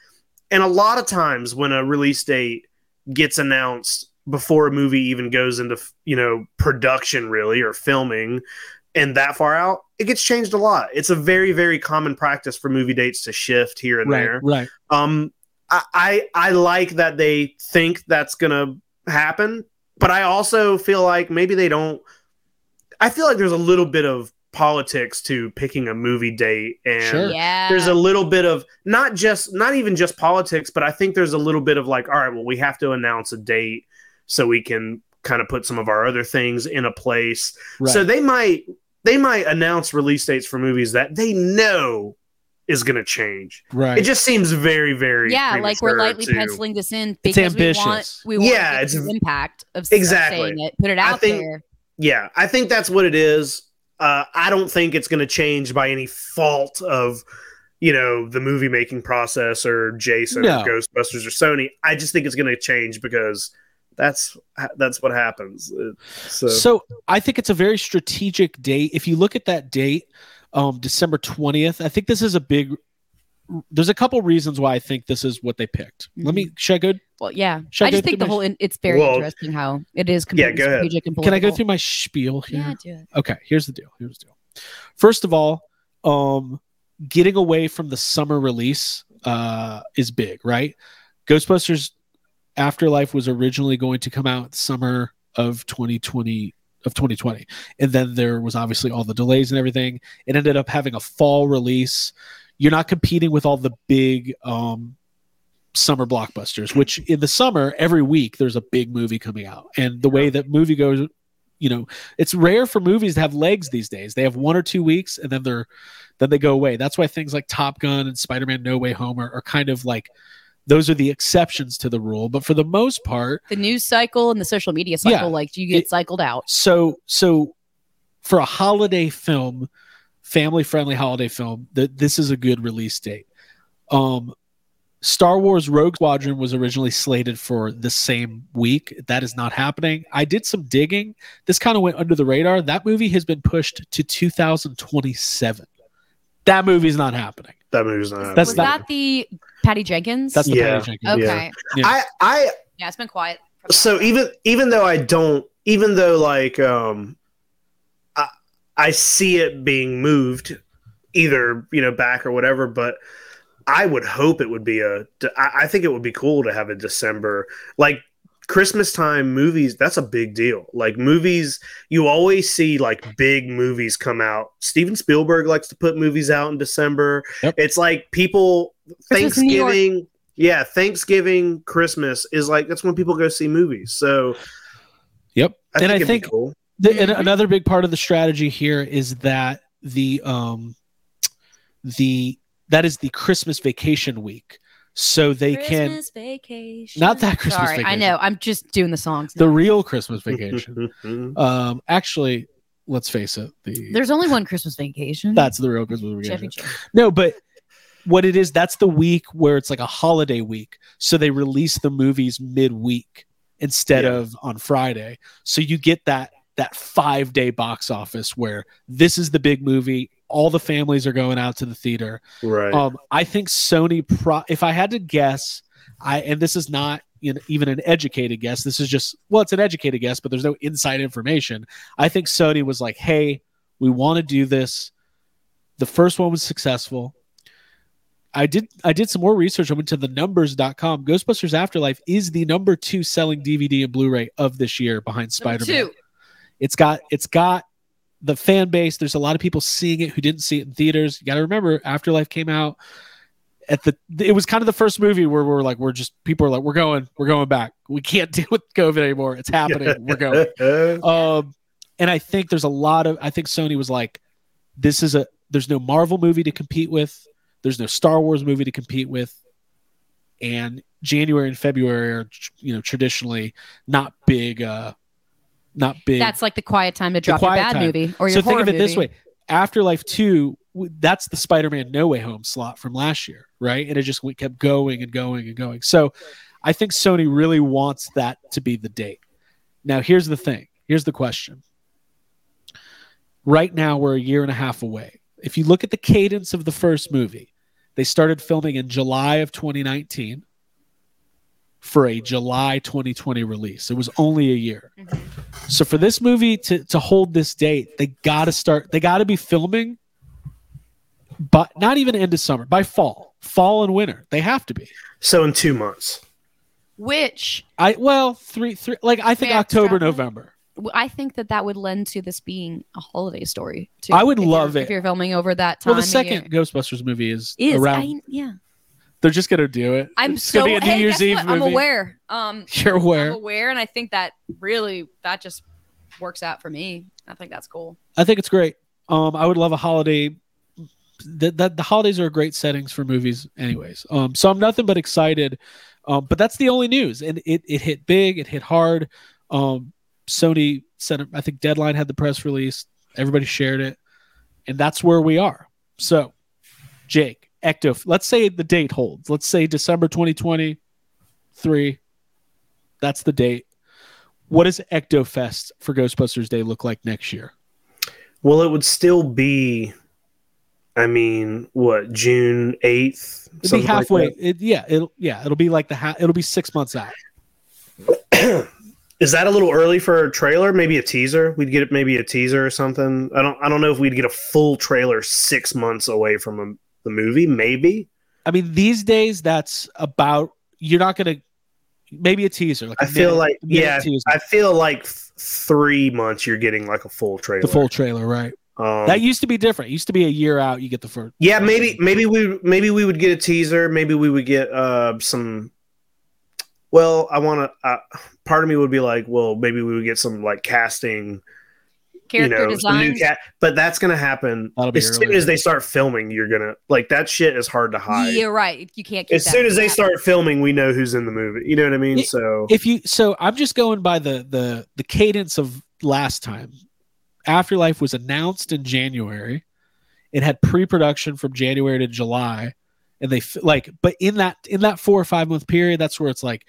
And a lot of times when a release date gets announced before a movie even goes into you know production really or filming and that far out it gets changed a lot it's a very very common practice for movie dates to shift here and Right, there right. um I, I i like that they think that's gonna happen but i also feel like maybe they don't i feel like there's a little bit of politics to picking a movie date and Sure. Yeah. there's a little bit of not just not even just politics but i think there's a little bit of like all right well we have to announce a date so we can kind of put some of our other things in a place Right. so they might they might announce release dates for movies that they know is going to change right. it just seems very very yeah, like we're lightly to- penciling this in It's because we want we want Yeah, to it's- the impact of, of Exactly. saying it, put it I out think- there. yeah i think that's what it is uh, i don't think it's going to change by any fault of you know the movie making process or jason No. or ghostbusters or sony i just think it's going to change because that's that's what happens so, So I think it's a very strategic date. If you look at that date, um, December twentieth, I think this is a big. There's a couple reasons why I think this is what they picked. Let me. Should I go? Well, yeah. I I just think the whole in, it's very Well, interesting how it is yeah, completely go ahead. strategic and Can. I go through my spiel here? Yeah, do it. Okay, here's the deal. Here's the deal. First of all, um, getting away from the summer release uh, is big, right? Ghostbusters Afterlife was originally going to come out summer of 2020 of 2020, and then there was obviously all the delays and everything. It ended up having a fall release. You're not competing with all the big um, summer blockbusters, which in the summer every week there's a big movie coming out, and the way that movie goes you know, it's rare for movies to have legs these days. They have one or two weeks and then they're then they go away. That's why things like Top Gun and Spider-Man No Way Home are, are kind of like those are the exceptions to the rule. But for the most part, The news cycle and the social media cycle, Yeah. like you get It- cycled out. so so for a holiday film family friendly holiday film that this is a good release date um star wars rogue squadron was originally slated for the same week that is not happening i did some digging this kind of went under the radar that movie has been pushed to 2027 that movie's not happening That movie's not. That's Was not- that the Patty Jenkins? that's the Yeah. Patty Jenkins. okay. Yeah. I I Yeah, it's been quiet. from that so even even though I don't even though like um I I see it being moved either you know back or whatever, but I would hope it would be a. I think it would be cool to have a December like Christmas time movies. That's a big deal. Like movies, you always see like big movies come out. Steven Spielberg likes to put movies out in December. Yep. It's like people Christmas in New York. Thanksgiving. Yeah, Thanksgiving, Christmas is like that's when people go see movies. So yep I and i think cool. The, and another big part of the strategy here is that the um the that is the Christmas vacation week, so they can vacation. not that Christmas vacation. Sorry, I know. I'm just doing the songs. the real Christmas vacation. um, actually, let's face it, the There's only one Christmas vacation. that's the real Christmas vacation. Chase. No, but what it is, that's the week where it's like a holiday week, so they release the movies midweek instead Yeah. of on Friday. So you get that that five day box office where this is the big movie. All the families are going out to the theater. right. Um, I think Sony. Pro- if I had to guess, I and this is not you know, even an educated guess. This is just well, it's an educated guess, but there's no inside information. I think Sony was like, "Hey, we want to do this." The first one was successful. I did I did some more research. I went to the numbers.com. Ghostbusters Afterlife is the number two selling DVD and Blu-ray of this year behind Spider-Man. two. It's got it's got the fan base. There's a lot of people seeing it who didn't see it in theaters. You got to remember, Afterlife came out at the. It was kind of the first movie where we're like, we're just people are like, we're going, we're going back. We can't deal with COVID anymore. It's happening. We're going. Um, and I think there's a lot of. I think Sony was like, this is a. There's no Marvel movie to compete with. There's no Star Wars movie to compete with. And January and February are, you know, traditionally not big. uh Not big. That's like the quiet time to drop your quiet bad time. movie or your so think of it this movie. way. Afterlife 2 that's the spider-man no way home slot from last year right? And it just went, kept going and going and going. So i think sony really wants that to be the date. Now here's the thing. Here's the question. Right now we're a year and a half away. If you look at the cadence of the first movie they started filming in july of 2019 for a july 2020 release it was only a year mm-hmm. so for this movie to to hold this date, they got to start. They got to be filming, but not even end of summer by fall, fall and winter. They have to be. so in two months. Which I well three three like I think October extrapolate. November. I think that that would lend to this being a holiday story. Too, I would love it. if you're filming over that time. Well, the second. Ghostbusters movie is, is around. I, yeah. They're just gonna do it. I'm It's so gonna be a New hey, Year's Eve what? movie. I'm aware. Um, You're aware. I'm aware, and I think that really that just works out for me. I think that's cool. I think it's great. Um, I would love a holiday. That the, the holidays are great settings for movies, anyways. Um, so I'm nothing but excited. Um, but that's the only news, and it it hit big, it hit hard. Um, Sony sent, I think Deadline had the press release. Everybody shared it, and that's where we are. So, Jake, Ecto, let's say the date holds. Let's say December 2023. That's the date. What does Ectofest for Ghostbusters Day look like next year? Well, it would still be. I mean, what June eighth? It'll be halfway. it, yeah, it'll yeah, it'll be like the ha- it'll be six months out. Is that a little early for a trailer? Maybe a teaser. We'd get maybe a teaser or something. I don't. I don't know if we'd get a full trailer six months away from a, the movie. Maybe. I mean, these days that's about you're not gonna maybe a teaser. Like I a feel minute- like yeah. teaser. I feel like three months. You're getting like a full trailer. the full trailer, right? Um, that used to be different. It used to be a year out. You get the first. Yeah, maybe maybe we maybe we would get a teaser. Maybe we would get uh some well, I want to. Uh, part of me would be like, well, maybe we would get some like casting, Character you know, some design. new cat. But that's gonna happen That'll be as soon early. as they start filming. You're gonna like that shit is hard to hide. You're right. You can't. Keep as that soon as they back. start filming, we know who's in the movie. You know what I mean? It- so if you so i'm just going by the the the cadence of last time afterlife was announced in january it had pre-production from january to july and they like but in that in that four or five month period that's where it's like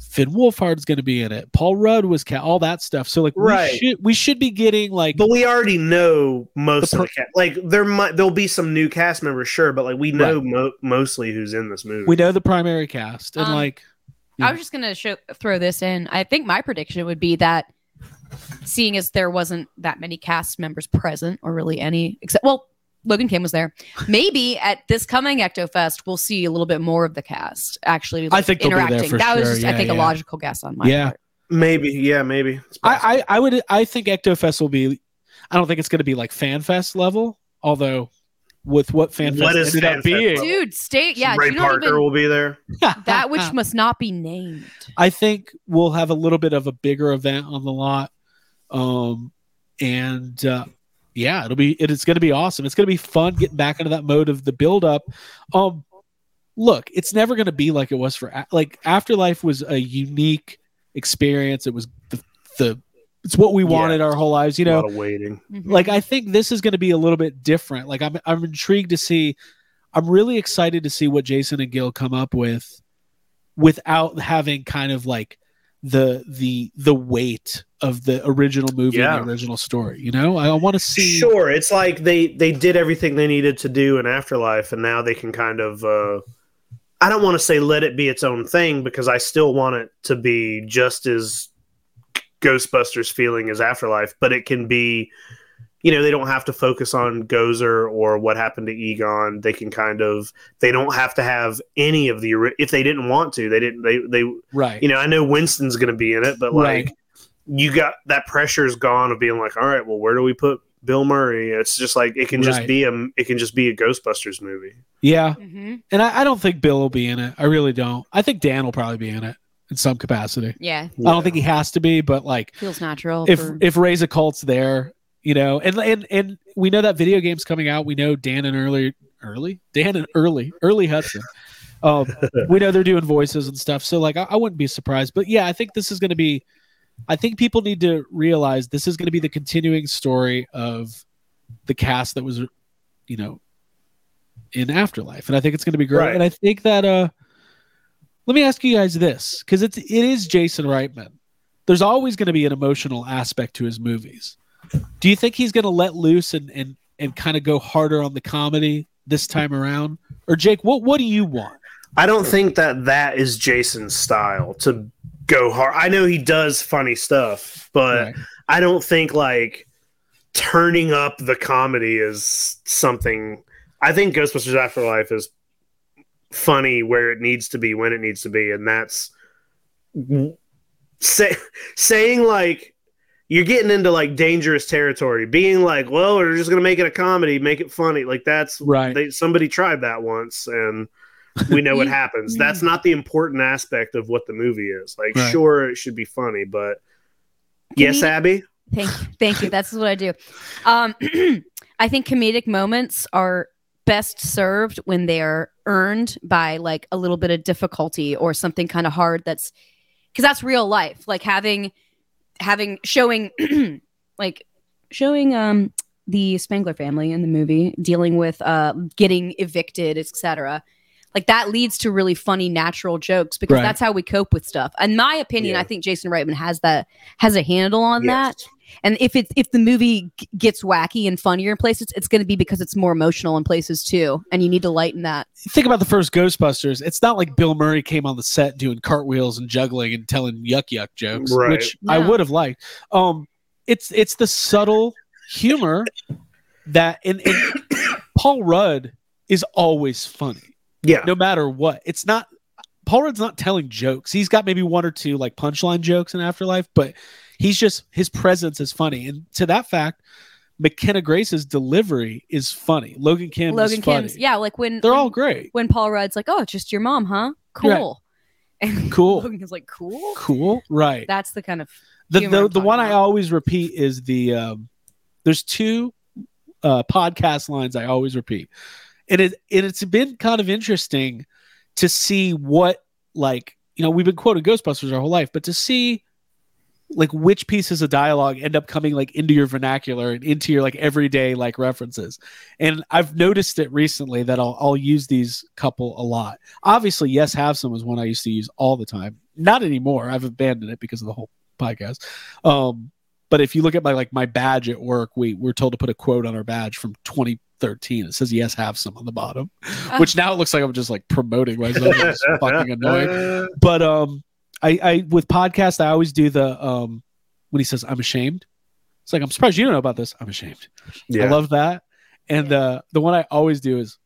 finn wolfhard's going to be in it paul rudd was ca- all that stuff so like Right. we should we should be getting like But we already know most The of the cast. Like there might there'll be some new cast members, sure, but like we know mo- mostly who's in this movie. we know the primary cast and Um, like I was just gonna show, throw this in. I think my prediction would be that, seeing as there wasn't that many cast members present, or really any, except well, Logan Kim was there. Maybe at this coming Ectofest, we'll see a little bit more of the cast actually. I think they'll be there interacting. for that was sure. just, I Yeah, think, a logical guess on my Yeah. part. maybe, yeah, maybe. I, I I would I think Ectofest will be I don't think it's going to be like FanFest level, although with what FanFest What is ended up FanFest being, level? Dude, stay. Yeah, Ray you don't Parker even, will be there. that which must not be named. I think we'll have a little bit of a bigger event on the lot, um, and uh, yeah, it'll be it, it's going to be awesome. It's going to be fun getting back into that mode of the build up. Um, look, it's never going to be like it was for like Afterlife was a unique experience. It was the the it's what we Yeah. wanted our whole lives, you a know. lot of waiting. Mhm. like I think this is going to be a little bit different. Like I'm I'm intrigued to see. I'm really excited to see what Jason and Gil come up with, without having kind of like the the the weight of the original movie Yeah. and the original story. You know, I, want to see. Sure, it's like they they did everything they needed to do in Afterlife, and now they can kind of. uh I don't want to say let it be its own thing because I still want it to be just as Ghostbusters feeling as Afterlife, but it can be. You know, they don't have to focus on Gozer or what happened to Egon. They can kind of. They don't have to have any of the. If they didn't want to, they didn't. They they. Right. You know, I know Winston's going to be in it, but like Right. you got that pressure's gone of being like, all right, well, where do we put Bill Murray? It's just like it can just Right. be a it can just be a Ghostbusters movie. yeah, hmm and I, I don't think Bill will be in it. I really don't. I think Dan will probably be in it in some capacity. Yeah, I don't think he has to be, but like feels natural. if for- if Ray's a cult's there, you know, and and and we know that video game's coming out. We know Dan and early early Dan and early Ernie Hudson. Um, we know they're doing voices and stuff, so like I, I wouldn't be surprised. But yeah, I think this is going to be. I think people need to realize this is going to be the continuing story of the cast that was, you know, in Afterlife, and I think it's going to be great. Right. And I think that uh, let me ask you guys this because it's it is Jason Reitman. There's always going to be an emotional aspect to his movies. Do you think he's going to let loose and and and kind of go harder on the comedy this time around? Or Jake, what what do you want? I don't think that that is Jason's style to go hard. I know he does funny stuff, but Right. I don't think like turning up the comedy is something. I think Ghostbusters Afterlife is funny where it needs to be when it needs to be, and that's say, saying like you're getting into like dangerous territory. Being like, well, we're just gonna make it a comedy, make it funny. Like that's Right. They, somebody tried that once, and we know what happens. That's not the important aspect of what the movie is. Like, Right. sure, it should be funny, but yes, we- Abby. Thank you. Thank you. That's what I do. Um, I think comedic moments are best served when they are earned by like a little bit of difficulty or something kind of hard that's because that's real life. Like having having showing like showing um the Spangler family in the movie dealing with uh getting evicted, etc. Like that leads to really funny natural jokes because Right. that's how we cope with stuff. In my opinion, Yeah. I think Jason Reitman has that has a handle on Yes. that. And if it's if the movie g- gets wacky and funnier in places, it's going to be because it's more emotional in places too, and you need to lighten that. Think about the first Ghostbusters. It's not like Bill Murray came on the set doing cartwheels and juggling and telling yuck yuck jokes, Right. which I would have liked. Um, it's it's the subtle humor that and, and Paul Rudd is always funny. Yeah. no matter what. It's not Paul Rudd's not telling jokes. He's got maybe one or two like punchline jokes in Afterlife, but he's just his presence is funny. And to that fact, McKenna Grace's delivery is funny. Logan Kim Logan is funny. Yeah, like when They're when, all great. when Paul Rudd's like, "Oh, it's just your mom, huh? Cool." Right. And Cool. Logan is like, cool. Cool. Right. That's the kind of the the, the one I always repeat is the um, there's two uh, podcast lines I always repeat, and it and it's been kind of interesting to see what like you know we've been quoting Ghostbusters our whole life, but to see like which pieces of dialogue end up coming like into your vernacular and into your like everyday like references. And I've noticed it recently that I'll I'll use these couple a lot. Obviously, yes, have some was one I used to use all the time. Not anymore. I've abandoned it because of the whole podcast. Um, but if you look at my like my badge at work, we we're told to put a quote on our badge from 2013. It says yes, have some on the bottom, which now it looks like I'm just like promoting myself. It's fucking annoying. But um, I I with podcast I always do the um when he says I'm ashamed. It's like I'm surprised you don't know about this. I'm ashamed. Yeah. I love that. And uh, the one I always do is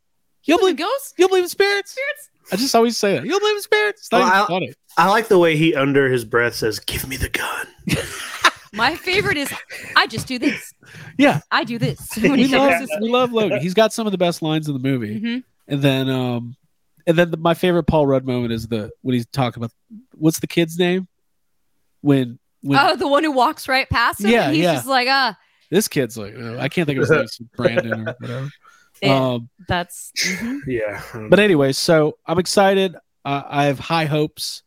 you'll believe ghosts. You'll believe in spirits. Spirits. I just always say that. You'll believe in spirits. It's not Well, even I- funny. I like the way he under his breath says, "Give me the gun." My favorite is I just do this. Yeah. I do this. When we he love we love Logan. He's got some of the best lines in the movie. Mhm. And then um and then the, my favorite Paul Rudd moment is the when he's talking about what's the kid's name? When when Oh, the one who walks right past him. Yeah, he's yeah. just like, ah, this kid's like oh, I can't think of his name, Brandon or whatever. Yeah. Um that's mhm. Yeah. but anyway, so I'm excited. Uh, I have high hopes.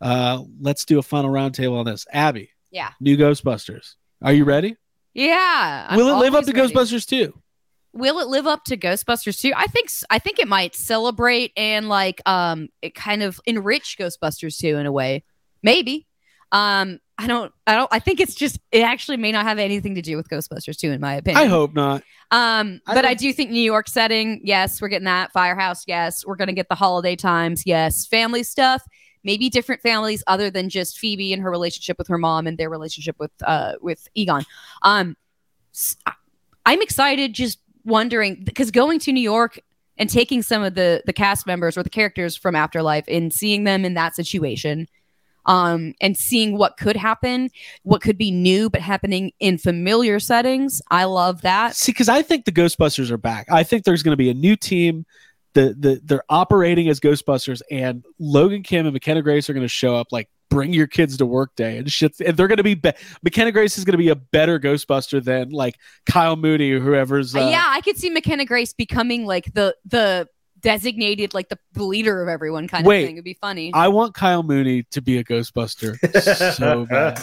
Uh let's do a final roundtable on this. Abby, yeah, new Ghostbusters. Are you ready? yeah. I'm Will it live up to ready. Ghostbusters too? Will it live up to Ghostbusters 2? I think I think it might celebrate and like um it kind of enrich Ghostbusters 2 in a way. Maybe. Um I don't I don't I think it's just it actually may not have anything to do with Ghostbusters 2 in my opinion. I hope not. Um I but I do think New York setting, yes, we're getting that Firehouse, yes, we're going to get the holiday times, yes, family stuff, maybe different families other than just Phoebe and her relationship with her mom and their relationship with uh with Egon. Um I'm excited just wondering because going to New York and taking some of the the cast members or the characters from Afterlife and seeing them in that situation um and seeing what could happen, what could be new but happening in familiar settings. I love that. See, because I think the Ghostbusters are back. I think there's going to be a new team. The the they're operating as Ghostbusters, and Logan Kim and McKenna Grace are going to show up like bring your kids to work day and shit. And they're going to be, be McKenna Grace is going to be a better Ghostbuster than like Kyle Mooney or whoever's. Uh, yeah, I could see McKenna Grace becoming like the the designated like the, the leader of everyone kind Wait, of thing. It'd be funny. I want Kyle Mooney to be a Ghostbuster so bad.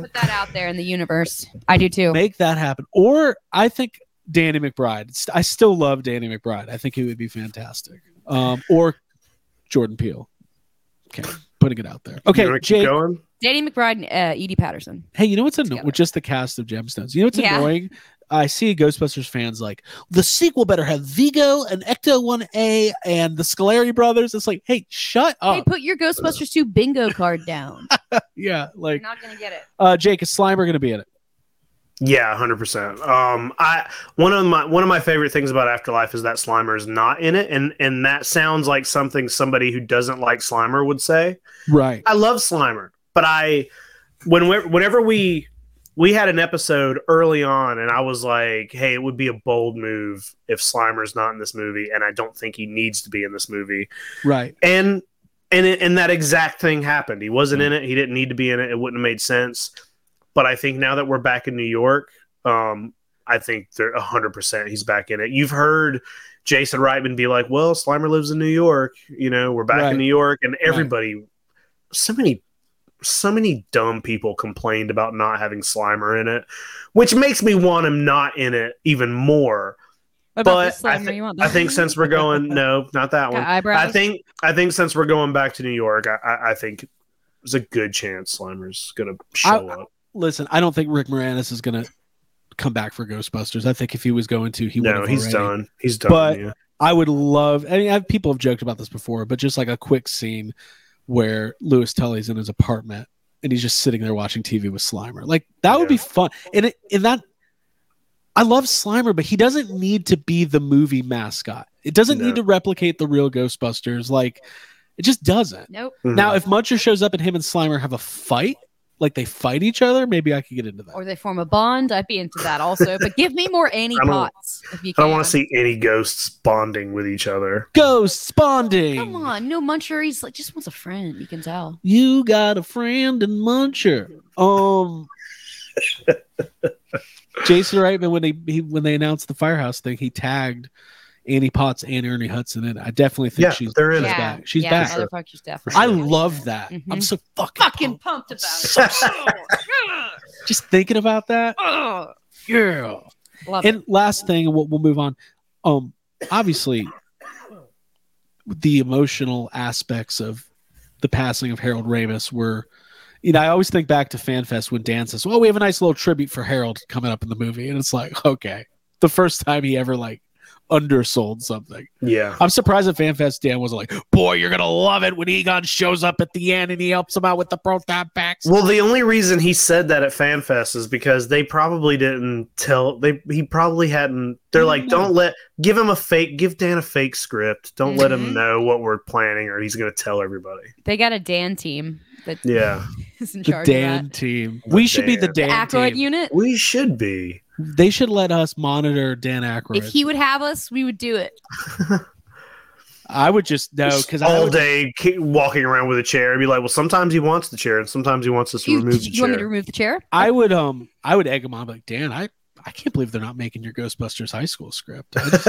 Put that out there in the universe. I do too. Make that happen. Or I think Danny McBride. I still love Danny McBride. I think he would be fantastic. Um, or Jordan Peele. Okay, putting it out there. Okay, You wanna Jake. going? Danny McBride and uh, Edi Patterson. Hey, you know what's annoying with just the cast of Gemstones? You know what's Yeah. annoying? I see Ghostbusters fans like the sequel better have Vigo and Ecto One A and the Scoleri brothers. It's like, hey, shut Hey, up. put your Ghostbusters 2 bingo card down. yeah, like You're not gonna get it. uh, Jake is Slimer going to be in it? Yeah, hundred percent. Um, I one of my one of my favorite things about Afterlife is that Slimer is not in it, and and that sounds like something somebody who doesn't like Slimer would say. Right. I love Slimer, but I when we- whenever we we had an episode early on, and I was like, "Hey, it would be a bold move if Slimer's not in this movie," and I don't think he needs to be in this movie. Right. And and it, and that exact thing happened. He wasn't in it. He didn't need to be in it. It wouldn't have made sense. But I think now that we're back in New York, um, I think they're hundred percent he's back in it. You've heard Jason Reitman be like, "Well, Slimer lives in New York. You know, we're back Right. in New York," and everybody, so many, so many dumb people complained about not having Slimer in it, which makes me want him not in it even more. What But I, Slimer? thi- You want I think since we're going, no, not that one. Eyebrows? I think I think since we're going back to New York, I, I, I think there's a good chance Slimer's gonna show I- up. Listen, I don't think Rick Moranis is going to come back for Ghostbusters. I think if he was going to, he would. No, have he's already. done. He's done. But yeah. I would love. I mean, I've, people have joked about this before, but just like a quick scene where Louis Tully's in his apartment and he's just sitting there watching TV with Slimer. Like that would be fun. And it, and that I love Slimer, but he doesn't need to be the movie mascot. It doesn't No. need to replicate the real Ghostbusters. Like it just doesn't. Nope. Mm-hmm. Now, if Muncher shows up and him and Slimer have a fight, like they fight each other, maybe I could get into that. Or they form a bond. I'd be into that also. But give me more Annie I don't- Potts if you I don't want to see any ghosts bonding with each other. Ghosts bonding. Come on, no Muncher. He's like just wants a friend. You can tell. You got a friend in Muncher. Um, Jason Reitman when they he, when they announced the firehouse thing, he tagged Annie Potts and Ernie Hudson in. I definitely think Yeah, she's, they're in she's it. back. She's yeah, back. motherfucker's definitely. I love that. I'm Mhm. so fucking, fucking pumped. pumped about it. just thinking about that. Ugh. Yeah. Love and it. last thing, and we'll, we'll move on. Um, obviously, the emotional aspects of the passing of Harold Ramis were, you know, I always think back to FanFest when Dan says, "Well, we have a nice little tribute for Harold coming up in the movie," and it's like, okay, the first time he ever like undersold something. Yeah. I'm surprised at FanFest Dan was like, "Boy, you're gonna love it when Egon shows up at the end and he helps him out with the proton packs." Well, the only reason he said that at FanFest is because they probably didn't tell they he probably hadn't they're like, don't let give him a fake give Dan a fake script. Don't let him Mhm. know what we're planning or he's gonna tell everybody. They got a Dan team that Yeah. is in the charge of Dan that. team. we should be the The Dan Aykroyd team. unit. We should be. They should let us monitor Dan Aykroyd. If he would have us, we would do it. I would just know because all would, day ki- walking around with a chair and be like, well, sometimes he wants the chair and sometimes he wants us to You, remove the you want me to remove the chair? I would um I would egg him on like Dan I I can't believe they're not making your Ghostbusters high school script. I, just-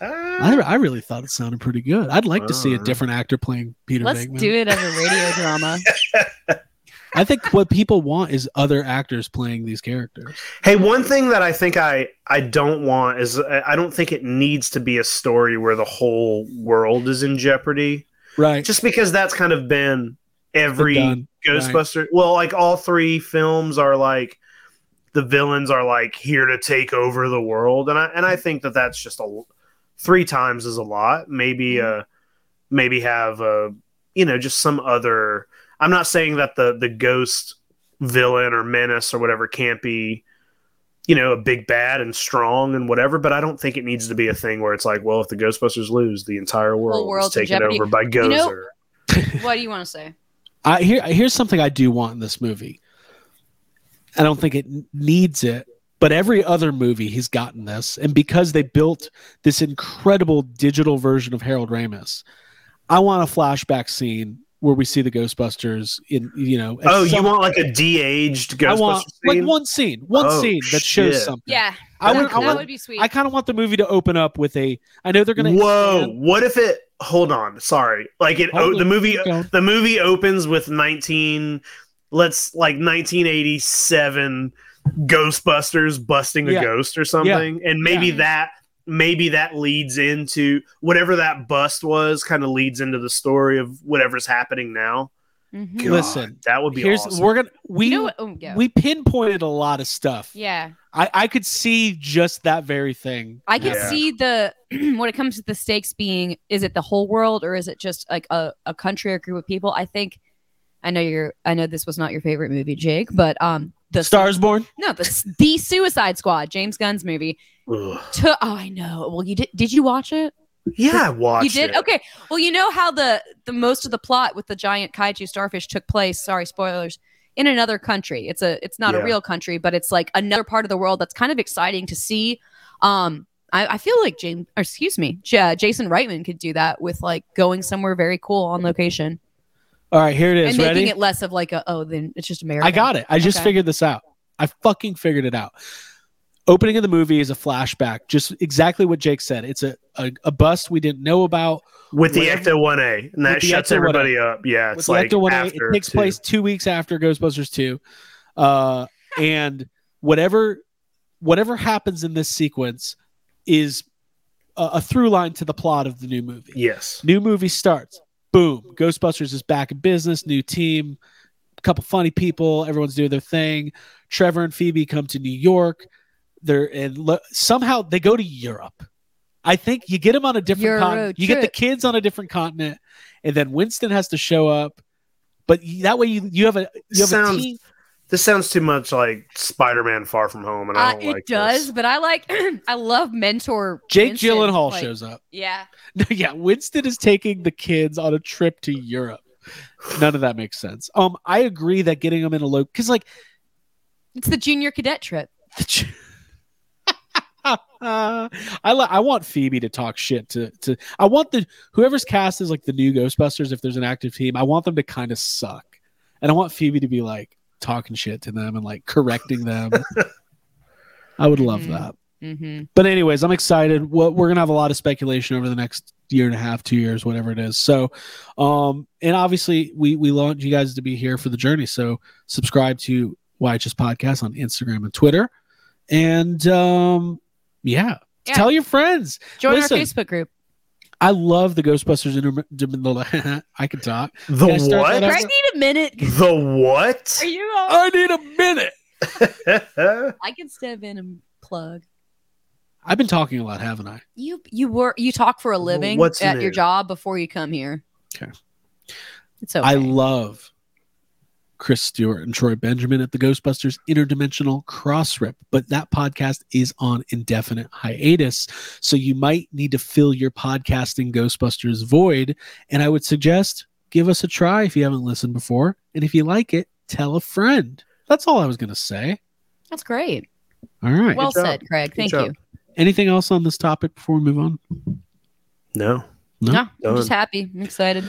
I, I really thought it sounded pretty good. I'd like to see a Uh. different actor playing Peter Let's Venkman. do it as a radio drama. I think what people want is other actors playing these characters. Hey, one thing that I think I I don't want is I I don't think it needs to be a story where the whole world is in jeopardy. Right. Just because that's kind of been every Done. Ghostbuster. Well, like all three films are like the villains are like here to take over the world, and I and I think that that's just a three times is a lot. Maybe uh maybe have uh you know just some other. I'm not saying that the the ghost villain or menace or whatever can't be you know a big bad and strong and whatever but i don't think it needs to be a thing where it's like well if the ghostbusters lose the entire world is world's in taken over by You gozer know- what do you want to say? I here here's something I do want in this movie. I don't think it needs it, but every other movie he's gotten this, and because they built this incredible digital version of Harold Ramis, I want a flashback scene where we see the Ghostbusters in you know. at oh you want like a de-aged ghostbuster I want scene? like one scene, one Oh, scene that shows shit. something. Yeah, I that, would, I that would be sweet. I kind of want the movie to open up with a. I know they're gonna. Whoa! expand- What if it? Hold on. Sorry. Like it. Oh, the movie. The movie opens with nineteen. Let's like 1987 Ghostbusters busting a Yeah. ghost or something, and maybe Yeah. that maybe that leads into whatever that bust was. Kind of leads into the story of whatever's happening now. Mhm. God, Listen, that would be Here's awesome. we're gonna we You know what? Oh, yeah. we pinpointed a lot of stuff. yeah. I, I could see just that very thing. I can Yeah. see the when it comes to the stakes being is it the whole world or is it just like a, a country or group of people? I think I know you're I know this was not your favorite movie, Jake, but um the Stars Born. no the the Suicide Squad, James Gunn's movie. Ugh. To, oh, I know. Well, you did. Did you watch it? Yeah, I watched you did. it. Okay. Well, you know how the the most of the plot with the giant kaiju starfish took place. Sorry, spoilers. In another country. It's a. It's not Yeah. a real country, but it's like another part of the world that's kind of exciting to see. Um, I, I feel like James, excuse me, J- Jason Reitman could do that with like going somewhere very cool on location All right, here it is. and making Ready? it less of like a oh then it's just America. I got it. I just Okay. figured this out. I fucking figured it out. Opening of the movie is a flashback, just exactly what Jake said. It's a a, a bust we didn't know about. with the Whatever- Ecto One A, and that the shuts Ecto-1A. everybody up. Yeah, it's the like Ecto 1A, after it takes two. place two weeks after Ghostbusters 2. Uh, and whatever whatever happens in this sequence is a, a through line to the plot of the new movie. Yes. New movie starts. Boom. Ghostbusters is back in business. New team. A couple funny people. Everyone's doing their thing. Trevor and Phoebe come to New York. They're and lo- somehow they go to Europe. I think you get them on a different continent. You get the kids on a different continent, and then Winston has to show up. But that way you you have a you have Sounds a team. This sounds too much like Spider-Man: Far From Home, and I Uh, don't like it like does, this. but I like I love mentor. Jake Winston, Gyllenhaal like- shows up. Yeah. yeah, Winston is taking the kids on a trip to Europe. none of that makes sense. Um, I agree that getting them in a low because like It's the junior cadet trip. uh, I li- I want Phoebe to talk shit to to I want the whoever's cast is like the new Ghostbusters if there's an active team I want them to kind of suck and I want Phoebe to be like talking shit to them and like correcting them. I would love Mhm. that. Mm-hmm. But anyways, I'm excited. Well, we're gonna have a lot of speculation over the next year and a half, two years, whatever it is. So, um, and obviously we we want you guys to be here for the journey. So subscribe to YHS Podcast on Instagram and Twitter, and um, yeah, Yeah. tell your friends. Join Listen, our Facebook group. I love the Ghostbusters. Inter- I can talk. The Can I what? that over? Greg need a minute. The what? Are you? All- I need a minute. I can step in and plug. I've been talking a lot, haven't I? You you were you talk for a living what's at new? your job before you come here. Okay. It's okay. I love Chris Stewart and Troy Benjamin at the Ghostbusters Interdimensional Cross Rip, but that podcast is on indefinite hiatus. So you might need to fill your podcasting Ghostbusters void. And I would suggest give us a try if you haven't listened before. And if you like it, tell a friend. That's all I was going to say. That's great. All right. Well job. said, Craig. Good Thank job. you. Anything else on this topic before we move on? No. No? No, I'm just happy. I'm excited.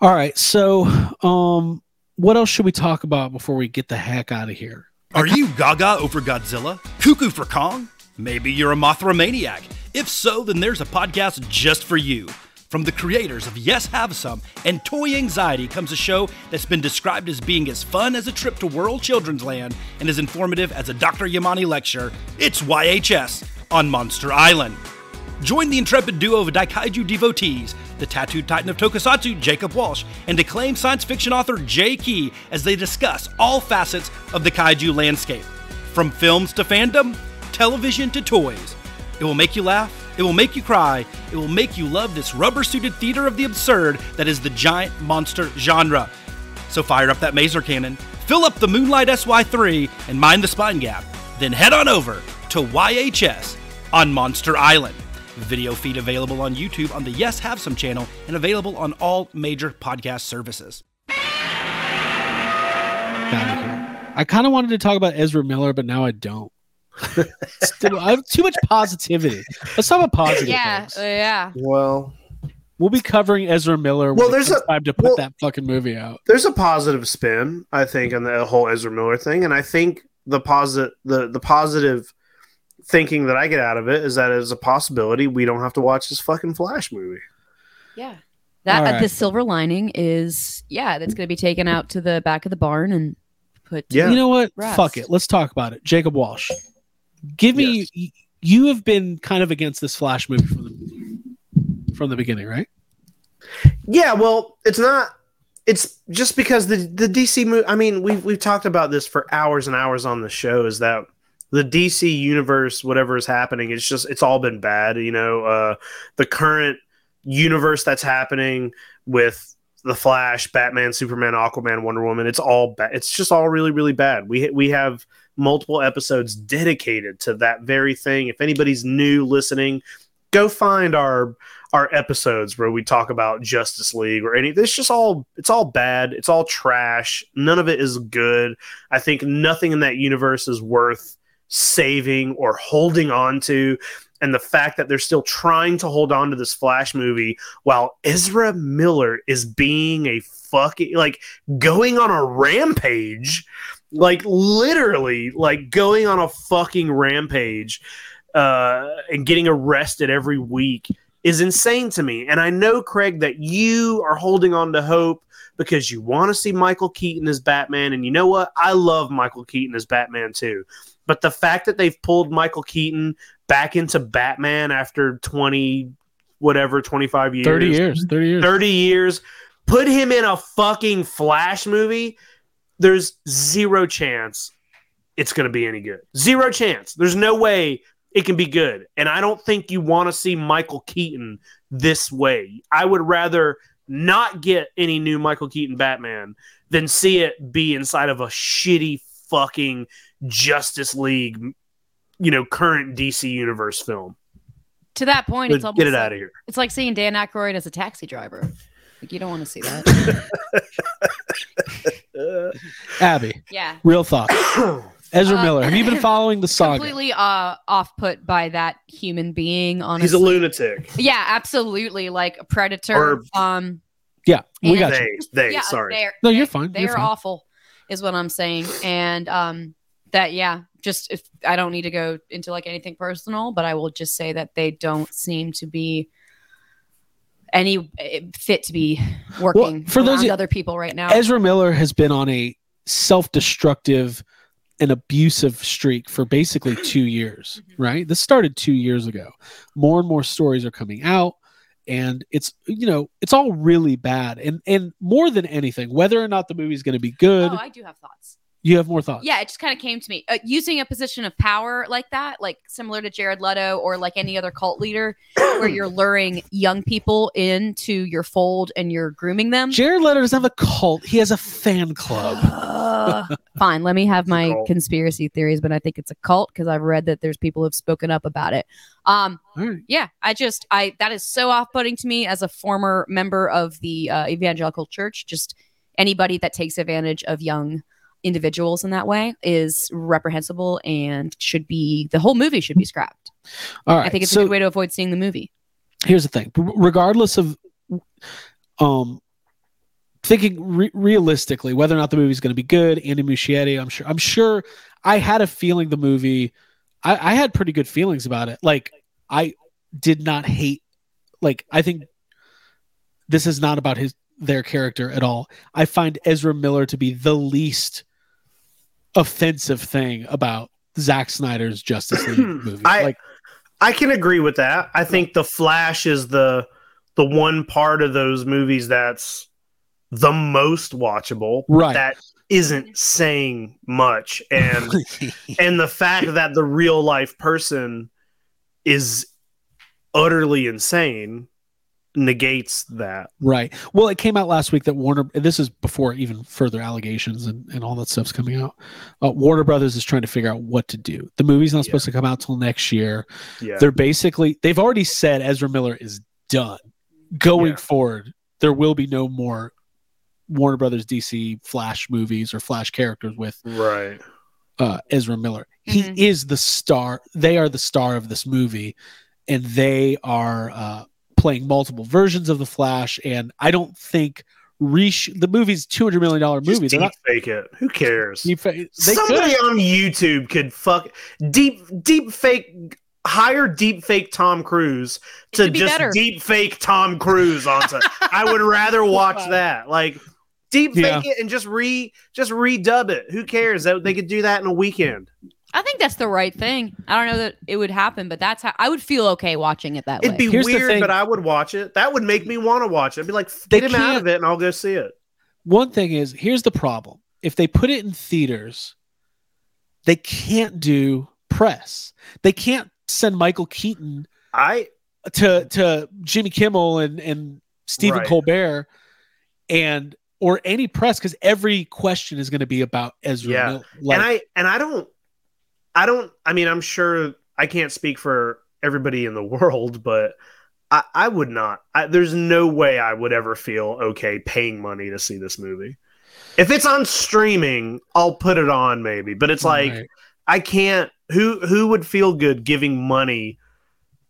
All right. So, um, what else should we talk about before we get the heck out of here? Are you gaga over Godzilla? Cuckoo for Kong? Maybe you're a Mothra maniac. If so, then there's a podcast just for you. From the creators of Yes Have Some and Toy Anxiety comes a show that's been described as being as fun as a trip to World Children's Land and as informative as a Dr. Yamane lecture. It's YHS on Monster Island. Join the intrepid duo of Daikaiju devotees, the tattooed titan of Tokusatsu, Jacob Walsh, and acclaimed science fiction author Jay Key as they discuss all facets of the kaiju landscape. From films to fandom, television to toys. It will make you laugh, it will make you cry, it will make you love this rubber suited theater of the absurd that is the giant monster genre. So fire up that Maser cannon, fill up the Moonlight SY3, and mind the spine gap. Then head on over to YHS on Monster Island. Video feed available on YouTube on the Yes Have Some channel and available on all major podcast services. I kind of wanted to talk about Ezra Miller, but now I don't. Still, I have too much positivity. Let's talk about positive. Yeah, things. uh, yeah. Well, We'll be covering Ezra Miller. Well, when there's there's a- time to put well- that fucking movie out. there's a positive spin, I think, on the whole Ezra Miller thing, and I think the positive the the positive thinking that I get out of it is that it's a possibility we don't have to watch this fucking Flash movie. Yeah. That All uh, the silver lining is yeah, that's going to be taken out to the back of the barn and put Yeah. You know what? Rest. Fuck it. Let's talk about it. Jacob Walsh, give me. Yes. y- You have been kind of against this Flash movie from the from the beginning, right? Yeah, well, it's not. It's just because the the DC movie. I mean, we've we've talked about this for hours and hours on the show. Is that the DC universe, whatever is happening, it's just it's all been bad. You know, uh, the current universe that's happening with the Flash, Batman, Superman, Aquaman, Wonder Woman. It's all bad. It's just all really really bad. We we have multiple episodes dedicated to that very thing. If anybody's new listening, go find our our episodes where we talk about Justice League or any it's just all it's all bad. It's all trash. None of it is good. I think nothing in that universe is worth saving or holding on to. And the fact that they're still trying to hold on to this Flash movie while Ezra Miller is being a fucking like going on a rampage, like literally like going on a fucking rampage uh, and getting arrested every week is insane to me. And I know, Craig, that you are holding on to hope because you want to see Michael Keaton as Batman. And you know what? I love Michael Keaton as Batman too. But the fact that they've pulled Michael Keaton back into Batman after 20, whatever, 25 years, 30 years. 30 years. 30 years, put him in a fucking Flash movie, there's zero chance it's going to be any good. Zero chance. There's no way it can be good. And I don't think you want to see Michael Keaton this way. I would rather not get any new Michael Keaton Batman than see it be inside of a shitty fucking Justice League, you know, current DC universe film. to that point. It's Get it like, out of here. It's like seeing Dan Aykroyd as a taxi driver. Like, you don't want to see that. Abby, yeah. real thought. Ezra Uh, Miller, have you been following the saga? Completely uh, off put by that human being. Honestly, He's a lunatic. Yeah, absolutely. Like a predator. Or- um, Yeah, we got They, you. they, yeah, sorry. They're, No, you're fine. they're You're fine. awful, is what I'm saying. And um, that yeah, just if I don't need to go into like anything personal, but I will just say that they don't seem to be any eh, fit to be working for those other people right now. Ezra Miller has been on a self-destructive and abusive streak for basically two years, Mm-hmm. right? This started two years ago. More and more stories are coming out, and it's you know it's all really bad. And and more than anything, whether or not the movie's going to be good, oh, I do have thoughts. You have more thoughts. Yeah, it just kind of came to me. Uh, using a position of power like that, like similar to Jared Leto or like any other cult leader, where you're luring young people into your fold and you're grooming them. Jared Leto doesn't have a cult; he has a fan club. Uh, fine, let me have my conspiracy theories, but I think it's a cult because I've read that there's people who've spoken up about it. Um, All right. yeah, I just I that is so off-putting to me as a former member of the uh, evangelical church. Just anybody that takes advantage of young individuals in that way is reprehensible and should be the whole movie should be scrapped. All right. I think it's so a good way to avoid seeing the movie. here's the thing: R- regardless of um thinking re- realistically whether or not the movie's going to be good, Andy Muschietti, I'm sure. I'm sure. I had a feeling the movie. I, I had pretty good feelings about it. Like I did not hate. Like I think this is not about his their character at all. I find Ezra Miller to be the least offensive thing about Zack Snyder's Justice League movie. I- like I can agree with that. I think the Flash is the the one part of those movies that's the most watchable. Right. That isn't saying much, and and the fact that the real life person is utterly insane negates that. Right. Well, it came out last week that Warner. This is before even further allegations and, and all that stuff's coming out. Uh, Warner Brothers is trying to figure out what to do. The movie's not supposed to come out till next year. Yeah. They're basically they've already said Ezra Miller is done. Going Yeah. forward, there will be no more Warner Brothers DC Flash movies or Flash characters with Right. uh, Ezra Miller. He is the star. They are the star of this movie, and they are uh, playing multiple versions of the Flash. And I don't think resh- the movie's two hundred million dollar movie. Just They're deep not. fake it. Who cares? Deep fa- they Somebody could. on YouTube could fuck deep deep fake hire deep fake Tom Cruise to be just better. deep fake Tom Cruise onto. I would rather watch that. Like deep fake Yeah. it and just re just redub it. Who cares? That they could do that in a weekend. I think that's the right thing. I don't know that it would happen, but that's how I would feel okay watching it that way. It'd be Here's weird, but I would watch it. That would make me want to watch it. I'd be like, They get him out of it, and I'll go see it. One thing is here's the problem: if they put it in theaters, they can't do press. They can't send Michael Keaton I to to Jimmy Kimmel and and Stephen Right. Colbert and or any press because every question is going to be about Ezra. Yeah. Miller. Like, and I and I don't I don't I mean I'm sure I can't speak for everybody in the world, but I, I would not. I, there's no way I would ever feel okay paying money to see this movie. If it's on streaming, I'll put it on maybe, but it's like Right. I can't. Who who would feel good giving money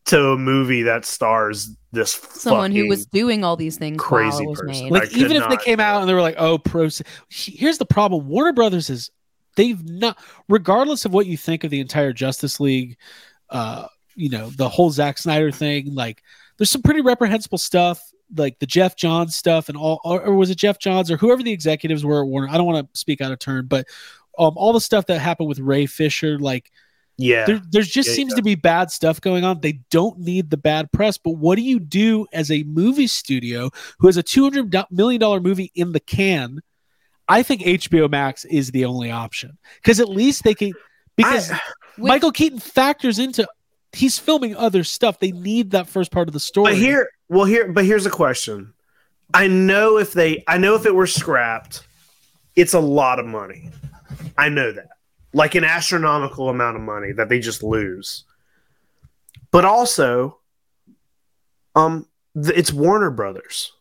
to a movie that stars this Someone who was doing all these things while crazy it was person. made. like I even if they came out and they were like, "Oh, pro," here's the problem: Warner Brothers is they've not, regardless of what you think of the entire Justice League, uh, you know, the whole Zack Snyder thing. Like, there's some pretty reprehensible stuff, like the Geoff Johns stuff, and all, or, or was it Geoff Johns or whoever the executives were at Warner? I don't want to speak out of turn, but um, all the stuff that happened with Ray Fisher, like. yeah. There, there's just Yeah, seems yeah. to be bad stuff going on. They don't need the bad press, but what do you do as a movie studio who has a two hundred million dollar movie in the can? I think HBO Max is the only option because at least they can. Because I- Michael Keaton factors into he's filming other stuff. They need that first part of the story. But here, well, here, but here's a question. I know if they, I know if it were scrapped, it's a lot of money. I know that, like an astronomical amount of money that they just lose. But also, um, th- it's Warner Brothers.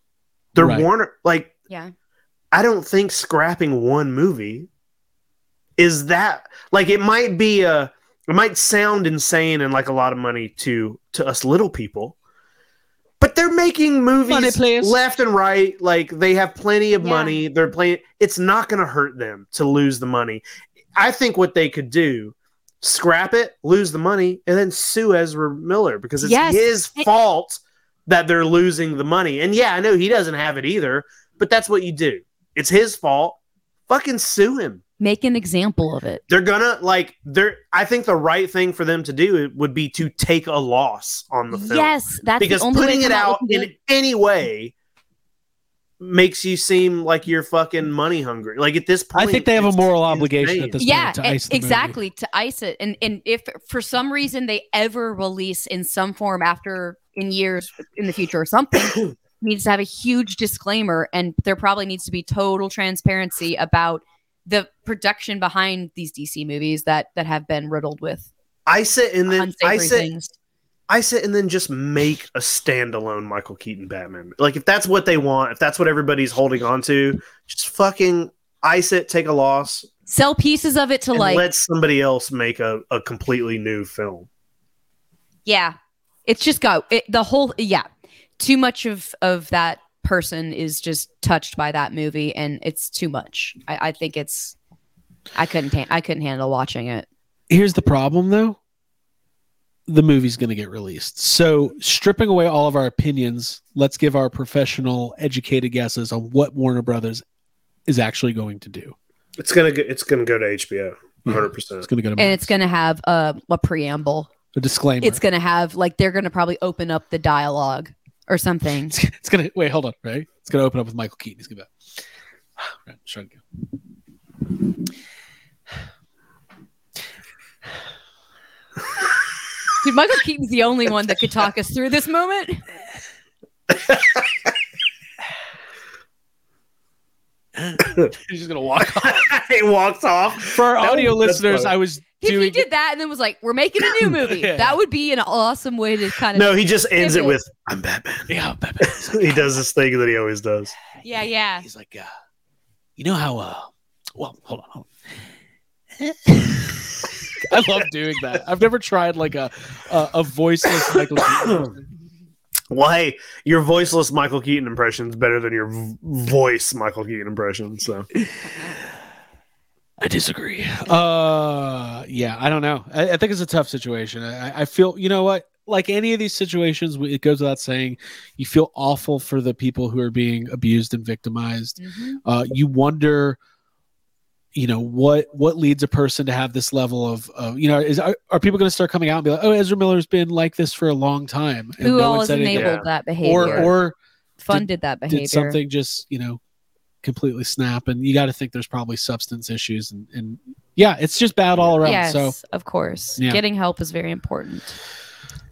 They're Right. Warner. Like Yeah. I don't think scrapping one movie is that like it might be a it might sound insane and like a lot of money to to us little people. But they're making movies please. left and right. Like they have plenty of Yeah. money. They're playing. It's not going to hurt them to lose the money. I think what they could do, scrap it, lose the money, and then sue Ezra Miller because it's Yes. his fault that they're losing the money. And yeah, I know he doesn't have it either, but that's what you do. It's his fault. Fucking sue him. Make an example of it. They're gonna like they're I think the right thing for them to do would be to take a loss on the film. Yes, that's because the only putting to it out in good. any way makes you seem like you're fucking money hungry. Like at this point I think they have a it's moral obligation at this yeah, point to e- ice the movie. exactly to ice it. And and if for some reason they ever release in some form after in years in the future or something, needs to have a huge disclaimer, and there probably needs to be total transparency about the production behind these DC movies that that have been riddled with I sit and then I sit things. I sit and then just make a standalone Michael Keaton Batman. Like if that's what they want, if that's what everybody's holding on to, just fucking ice it, take a loss, Sell pieces of it to like let somebody else make a, a completely new film. Yeah. It's just go it, the whole yeah. Too much of of that person is just touched by that movie and it's too much. I, I think it's I couldn't ha- I couldn't handle watching it. Here's the problem, though. The movie's going to get released. So, stripping away all of our opinions, let's give our professional, educated guesses on what Warner Brothers is actually going to do. It's gonna go, it's gonna go to HBO, one hundred percent. It's going to go to And it's going to have a, a preamble. a disclaimer. It's going to have like they're going to probably open up the dialogue or something. it's going to wait. Hold on, right? It's going to open up with Michael Keaton. He's going to be. Right, let's try it again. Dude, Michael Keaton's the only one that could talk us through this moment. He's just going to walk off. he walks off. For our That audio was- listeners. I was If he did that and then was like, "We're making a new movie," Yeah. that would be an awesome way to kind of. No, he just ends it with "I'm Batman." Yeah, Batman. he does this thing that he always does. Yeah, yeah. He's like, uh, you know how? uh Well, hold on. Hold on. I love doing that. I've never tried like a a, a voiceless Michael Keaton. Well, hey, your voiceless Michael Keaton impression is better than your v- voice Michael Keaton impression. So I disagree. Uh, yeah, I don't know. I, I think it's a tough situation. I, I feel, you know what? Like any of these situations, it goes without saying, you feel awful for the people who are being abused and victimized. Mm-hmm. Uh, you wonder, you know, what what leads a person to have this level of, of you know, is are, are people going to start coming out and be like, oh, Ezra Miller's been like this for a long time, and Who no all one has said anything? enabled that behavior? or or funded that behavior? did something just you know completely snap and you got to think there's probably substance issues and, and yeah it's just bad all around yes, so of course. Yeah. Getting help is very important.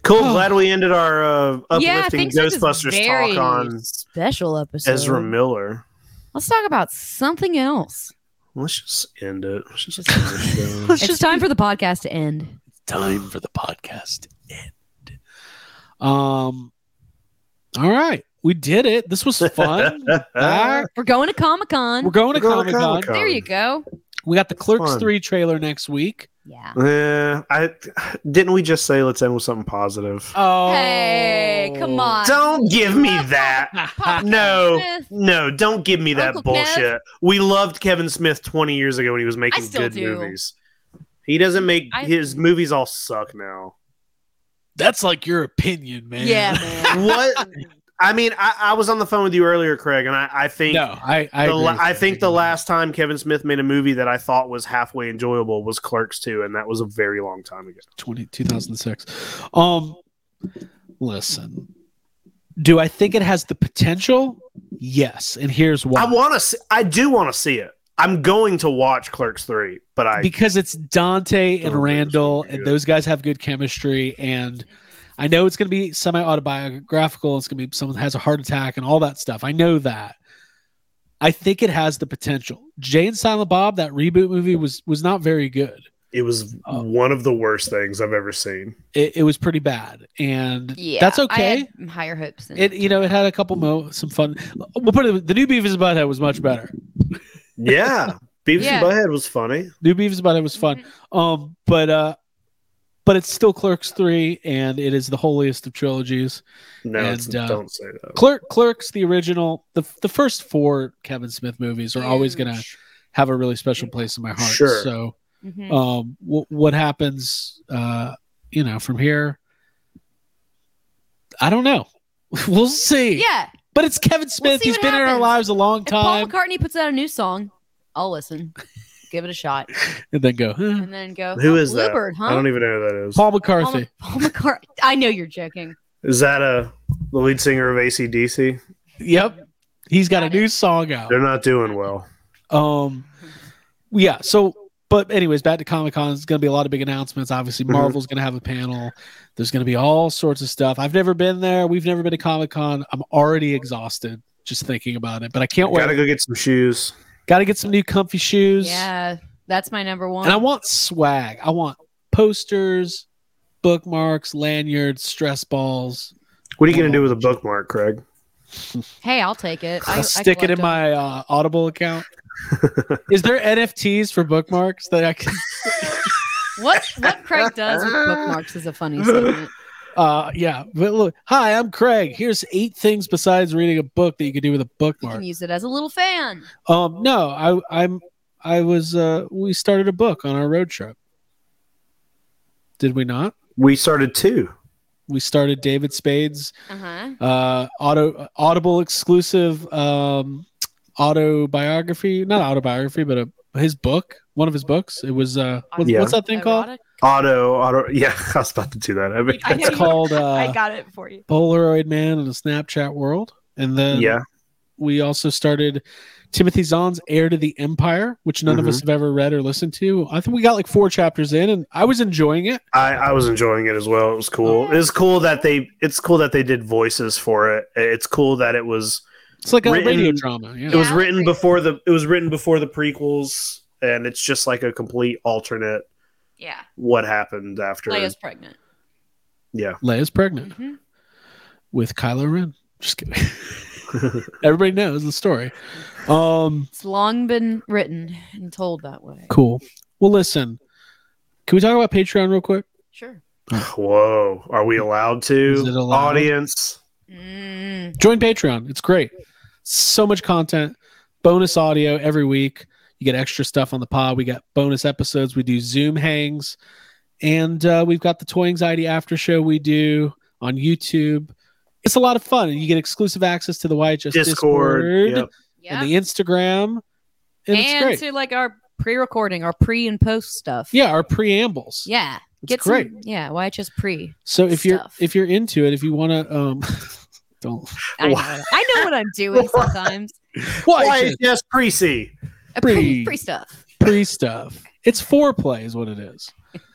cool. Glad we ended our uh, uplifting thanks for this Ghostbusters very talk on special episode. Ezra Miller. Let's talk about something else. Let's just end it. Let's just end the show. it's time for the podcast to end. time for the podcast to end um all right we did it this was fun Back. We're going to Comic Con. we're going to We're going to comic-con Comic-Con. There you go. we got the clerks fun. 3 trailer next week Yeah. Yeah, I didn't we just say let's end with something positive? oh Hey, come on. Don't give me that. No, no, don't give me that Uncle Kev. bullshit. We loved Kevin Smith 20 years ago when he was making good do. movies. He doesn't make I- his movies all suck now. that's like your opinion man Yeah, man. What? I mean, I, I was on the phone with you earlier, Craig, and I, I think no i i, the agree la- with I think the last time Kevin Smith made a movie that I thought was halfway enjoyable was Clerks 2, and that was a very long time ago. 20, 2006 um listen do i think it has the potential yes and here's why I want to. See, I do want to see it. I'm going to watch Clerks 3, but I because it's Dante and Randall, and those guys have good chemistry. And I know it's going to be semi autobiographical. It's going to be someone has a heart attack and all that stuff. I know that. I think it has the potential. Jay and Silent Bob, that reboot movie was was not very good. It was Oh. one of the worst things I've ever seen. It, it was pretty bad, and Yeah, that's I okay. had higher hopes. Than It you know it had a couple mo some fun. We'll put it. The new Beavis and Butthead was much better. Yeah, Beavis Yeah. and Butthead was funny. New Beavis and Butthead was fun. Um, but uh, but it's still Clerks three, and it is the holiest of trilogies. No, it's, And, uh, don't say that. Clerk Clerks, the original, the the first four Kevin Smith movies are always gonna have a really special place in my heart. Sure. So, Mhm. um, w- what happens, uh, you know, from here, I don't know. we'll see. yeah, But it's Kevin Smith. see He's what been in our lives a long if Paul time, McCartney puts out a new song, I'll listen. Give it a shot, and then go. Huh. and then go. Who "Oh, is that? Bluebird, huh? I don't even know who that is. Paul Paul, McCarthy. Mc- Paul McCartney. I know you're joking. Is that a the lead singer of ACDC? Yep. He's got a it. new song out. They're not doing well. Um, yeah. So, but anyways, back to Comic Con. It's going to be a lot of big announcements. Obviously, Mhm. Marvel's going to have a panel. There's going to be all sorts of stuff. I've never been there. We've never been to Comic Con. I'm already exhausted just thinking about it. But I can't wait. Gotta go get some shoes. Got to get some new comfy shoes. Yeah, that's my number one. And I want swag. I want posters, bookmarks, lanyards, stress balls. What are you gonna do with a bookmark, Craig? hey, I'll take it. I, I'll I stick it in collect 'em. my uh, Audible account. Is there NFTs for bookmarks that I can? What what Craig does with bookmarks is a funny segment. Uh, yeah. But look, hi, I'm Craig. Here's eight things besides reading a book that you could do with a You bookmark. can use it as a little fan. Um, no, I, I'm, I was, uh, we started a book on our road trip. Did we not? We started two. We started David Spade's Uh-huh. uh, auto Audible exclusive um, autobiography, not autobiography, but a, his book, one of his books. It was uh, what's, Yeah. what's that thing called? Auto, auto. Yeah, I was about to do that. I mean, I It's called uh, I got it for you. Polaroid Man in a Snapchat World, and then yeah. we also started Timothy Zahn's Heir to the Empire, which none of us have ever read or listened to. I think we got like four chapters in, and I was enjoying it. I, I was enjoying it as well. It was cool. It's cool that they. It's cool that they did voices for it. It's cool that it was. It's like a Written- radio drama. Yeah. It was I written agree. before the. It was written before the prequels, and it's just like a complete alternate. Yeah. What happened after? Leia's pregnant. Yeah. Leia's pregnant Mhm. with Kylo Ren. Just kidding. Everybody knows the story. Um, It's long been written and told that way. cool. Well, listen. Can we talk about Patreon real quick? Sure. Whoa! Are we allowed to? Is it allowed? Audience. Mm. Join Patreon. It's great. So much content, bonus audio every week. You get extra stuff on the pod. We got bonus episodes. We do Zoom hangs, and uh, we've got the Toy Anxiety After Show we do on YouTube. It's a lot of fun, and you get exclusive access to the YHS Discord. Discord, Yep. And the Instagram, and, it's And great. to like our pre-recording, our pre and post stuff. yeah, our preambles. Yeah. It's Get great. Some, yeah. Why just pre? So if you're if you're into it, if you want to, um, don't I know, what- I know what I'm doing sometimes. why Yes, pre Pre. stuff. pre stuff. It's foreplay, is what it is.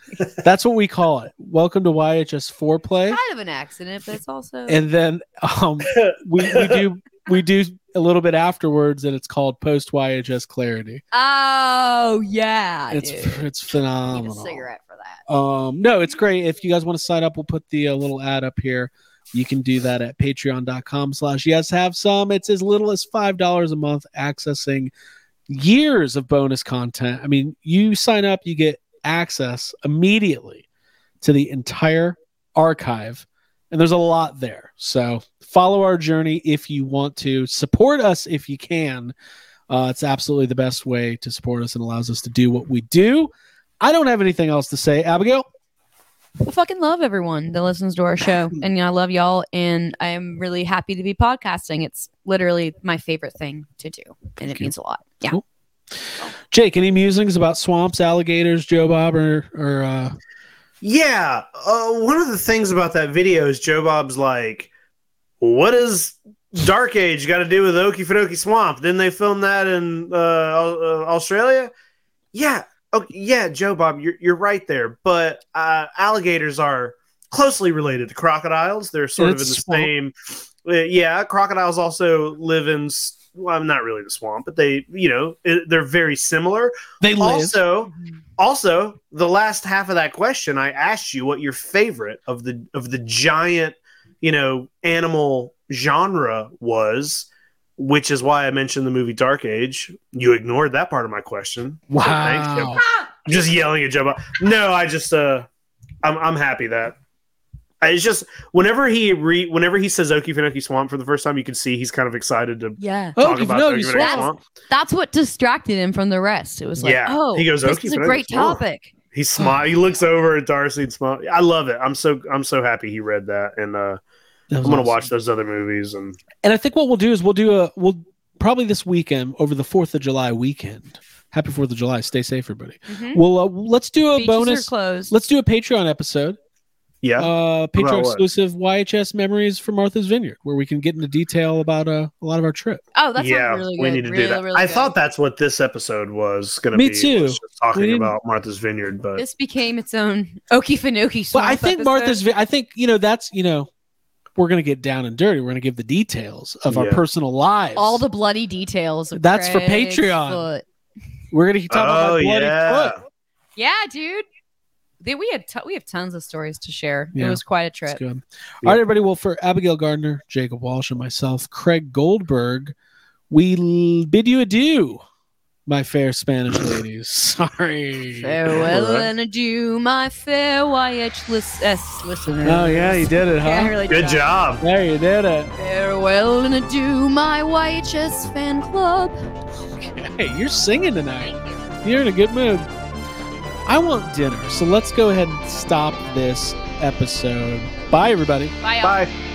That's what we call it. Welcome to YHS foreplay. Kind of an accident, but it's also And then um, we, we do we do a little bit afterwards, and it's called post YHS clarity. Oh yeah. It's dude. it's phenomenal. cigarette for that. Um, no, it's great. If you guys want to sign up, we'll put the uh, little ad up here. You can do that at patreon.com slash yes have some. It's as little as five dollars a month accessing years of bonus content. I mean, you sign up, you get access immediately to the entire archive. And there's a lot there. So follow our journey if you want to. Support us if you can. Uh, it's absolutely the best way to support us and allows us to do what we do. I don't have anything else to say. Abigail? I fucking love everyone that listens to our show, and I love y'all. And I am really happy to be podcasting. It's literally my favorite thing to do, and it you. means a lot. Yeah. Cool. Jake, any musings about swamps, alligators, Joe Bob, or or uh, Yeah. Uh, one of the things about that video is Joe Bob's like, what does Dark Age got to do with Okefenokee Swamp? Didn't they film that in uh, uh, Australia? Yeah. Okay, yeah, Joe Bob, you're, you're right there. But uh, alligators are closely related to crocodiles. They're sort of in the swamp. same. uh, yeah, crocodiles also live in. Well, not really the swamp, but they, you know, it, they're very similar. they live? Also, Also, the last half of that question, I asked you what your favorite of the of the giant, you know, animal genre was, which is why I mentioned the movie Dark Age. You ignored that part of my question. So thanks, Joe. Wow. I'm just yelling at Joe. No, I just uh, I'm I'm happy that. It's just whenever he re whenever he says Okefenokee Swamp for the first time, you can see he's kind of excited to Yeah. talk Okefenokee about Okefenokee Swamp. Swamp. That's what distracted him from the rest. It was like, Yeah. oh, He goes, this "Okey is a great swamp." topic. He smile. He looks over at Darcy and smile. I love it. I'm so I'm so happy he read that, and uh, That I'm was gonna watch those other movies. And And I think what we'll do is we'll do a we'll probably this weekend over the Fourth of July weekend. Happy Fourth of July. Stay safe, everybody. Mhm. We'll uh, let's do a Beaches bonus. Let's do a Patreon episode. yeah, Uh, Patreon what? exclusive YHS memories from Martha's Vineyard, where we can get into detail about uh, a lot of our trip. oh, that's yeah, really good. we need to really, do that. Really I good. thought that's what this episode was gonna be. Me be. too. talking We about Martha's Vineyard, but this became its own Okefenokee But swamp. I think episode. Martha's. I think you know that's you know we're gonna get down and dirty. We're gonna give the details of our personal lives. all the bloody details. Of That's for Patreon. foot. we're gonna talk talking about oh bloody yeah, foot. Yeah, dude. They, we had t- we have tons of stories to share. Yeah. It was quite a trip. good. Yeah. All right, everybody. Well, for Abigail Gardner, Jacob Walsh, and myself, Craig Goldberg, we l- bid you adieu, my fair Spanish ladies. Sorry. Farewell Alright. and adieu, my fair YH lis- S listeners. Oh yeah, you did it, huh? Yeah, really good tried. job. There you did it. Farewell and adieu, my YHS fan club. Hey, you're singing tonight. You're in a good mood. I want dinner, so let's go ahead and stop this episode. Bye, everybody. Bye, y'all. Bye.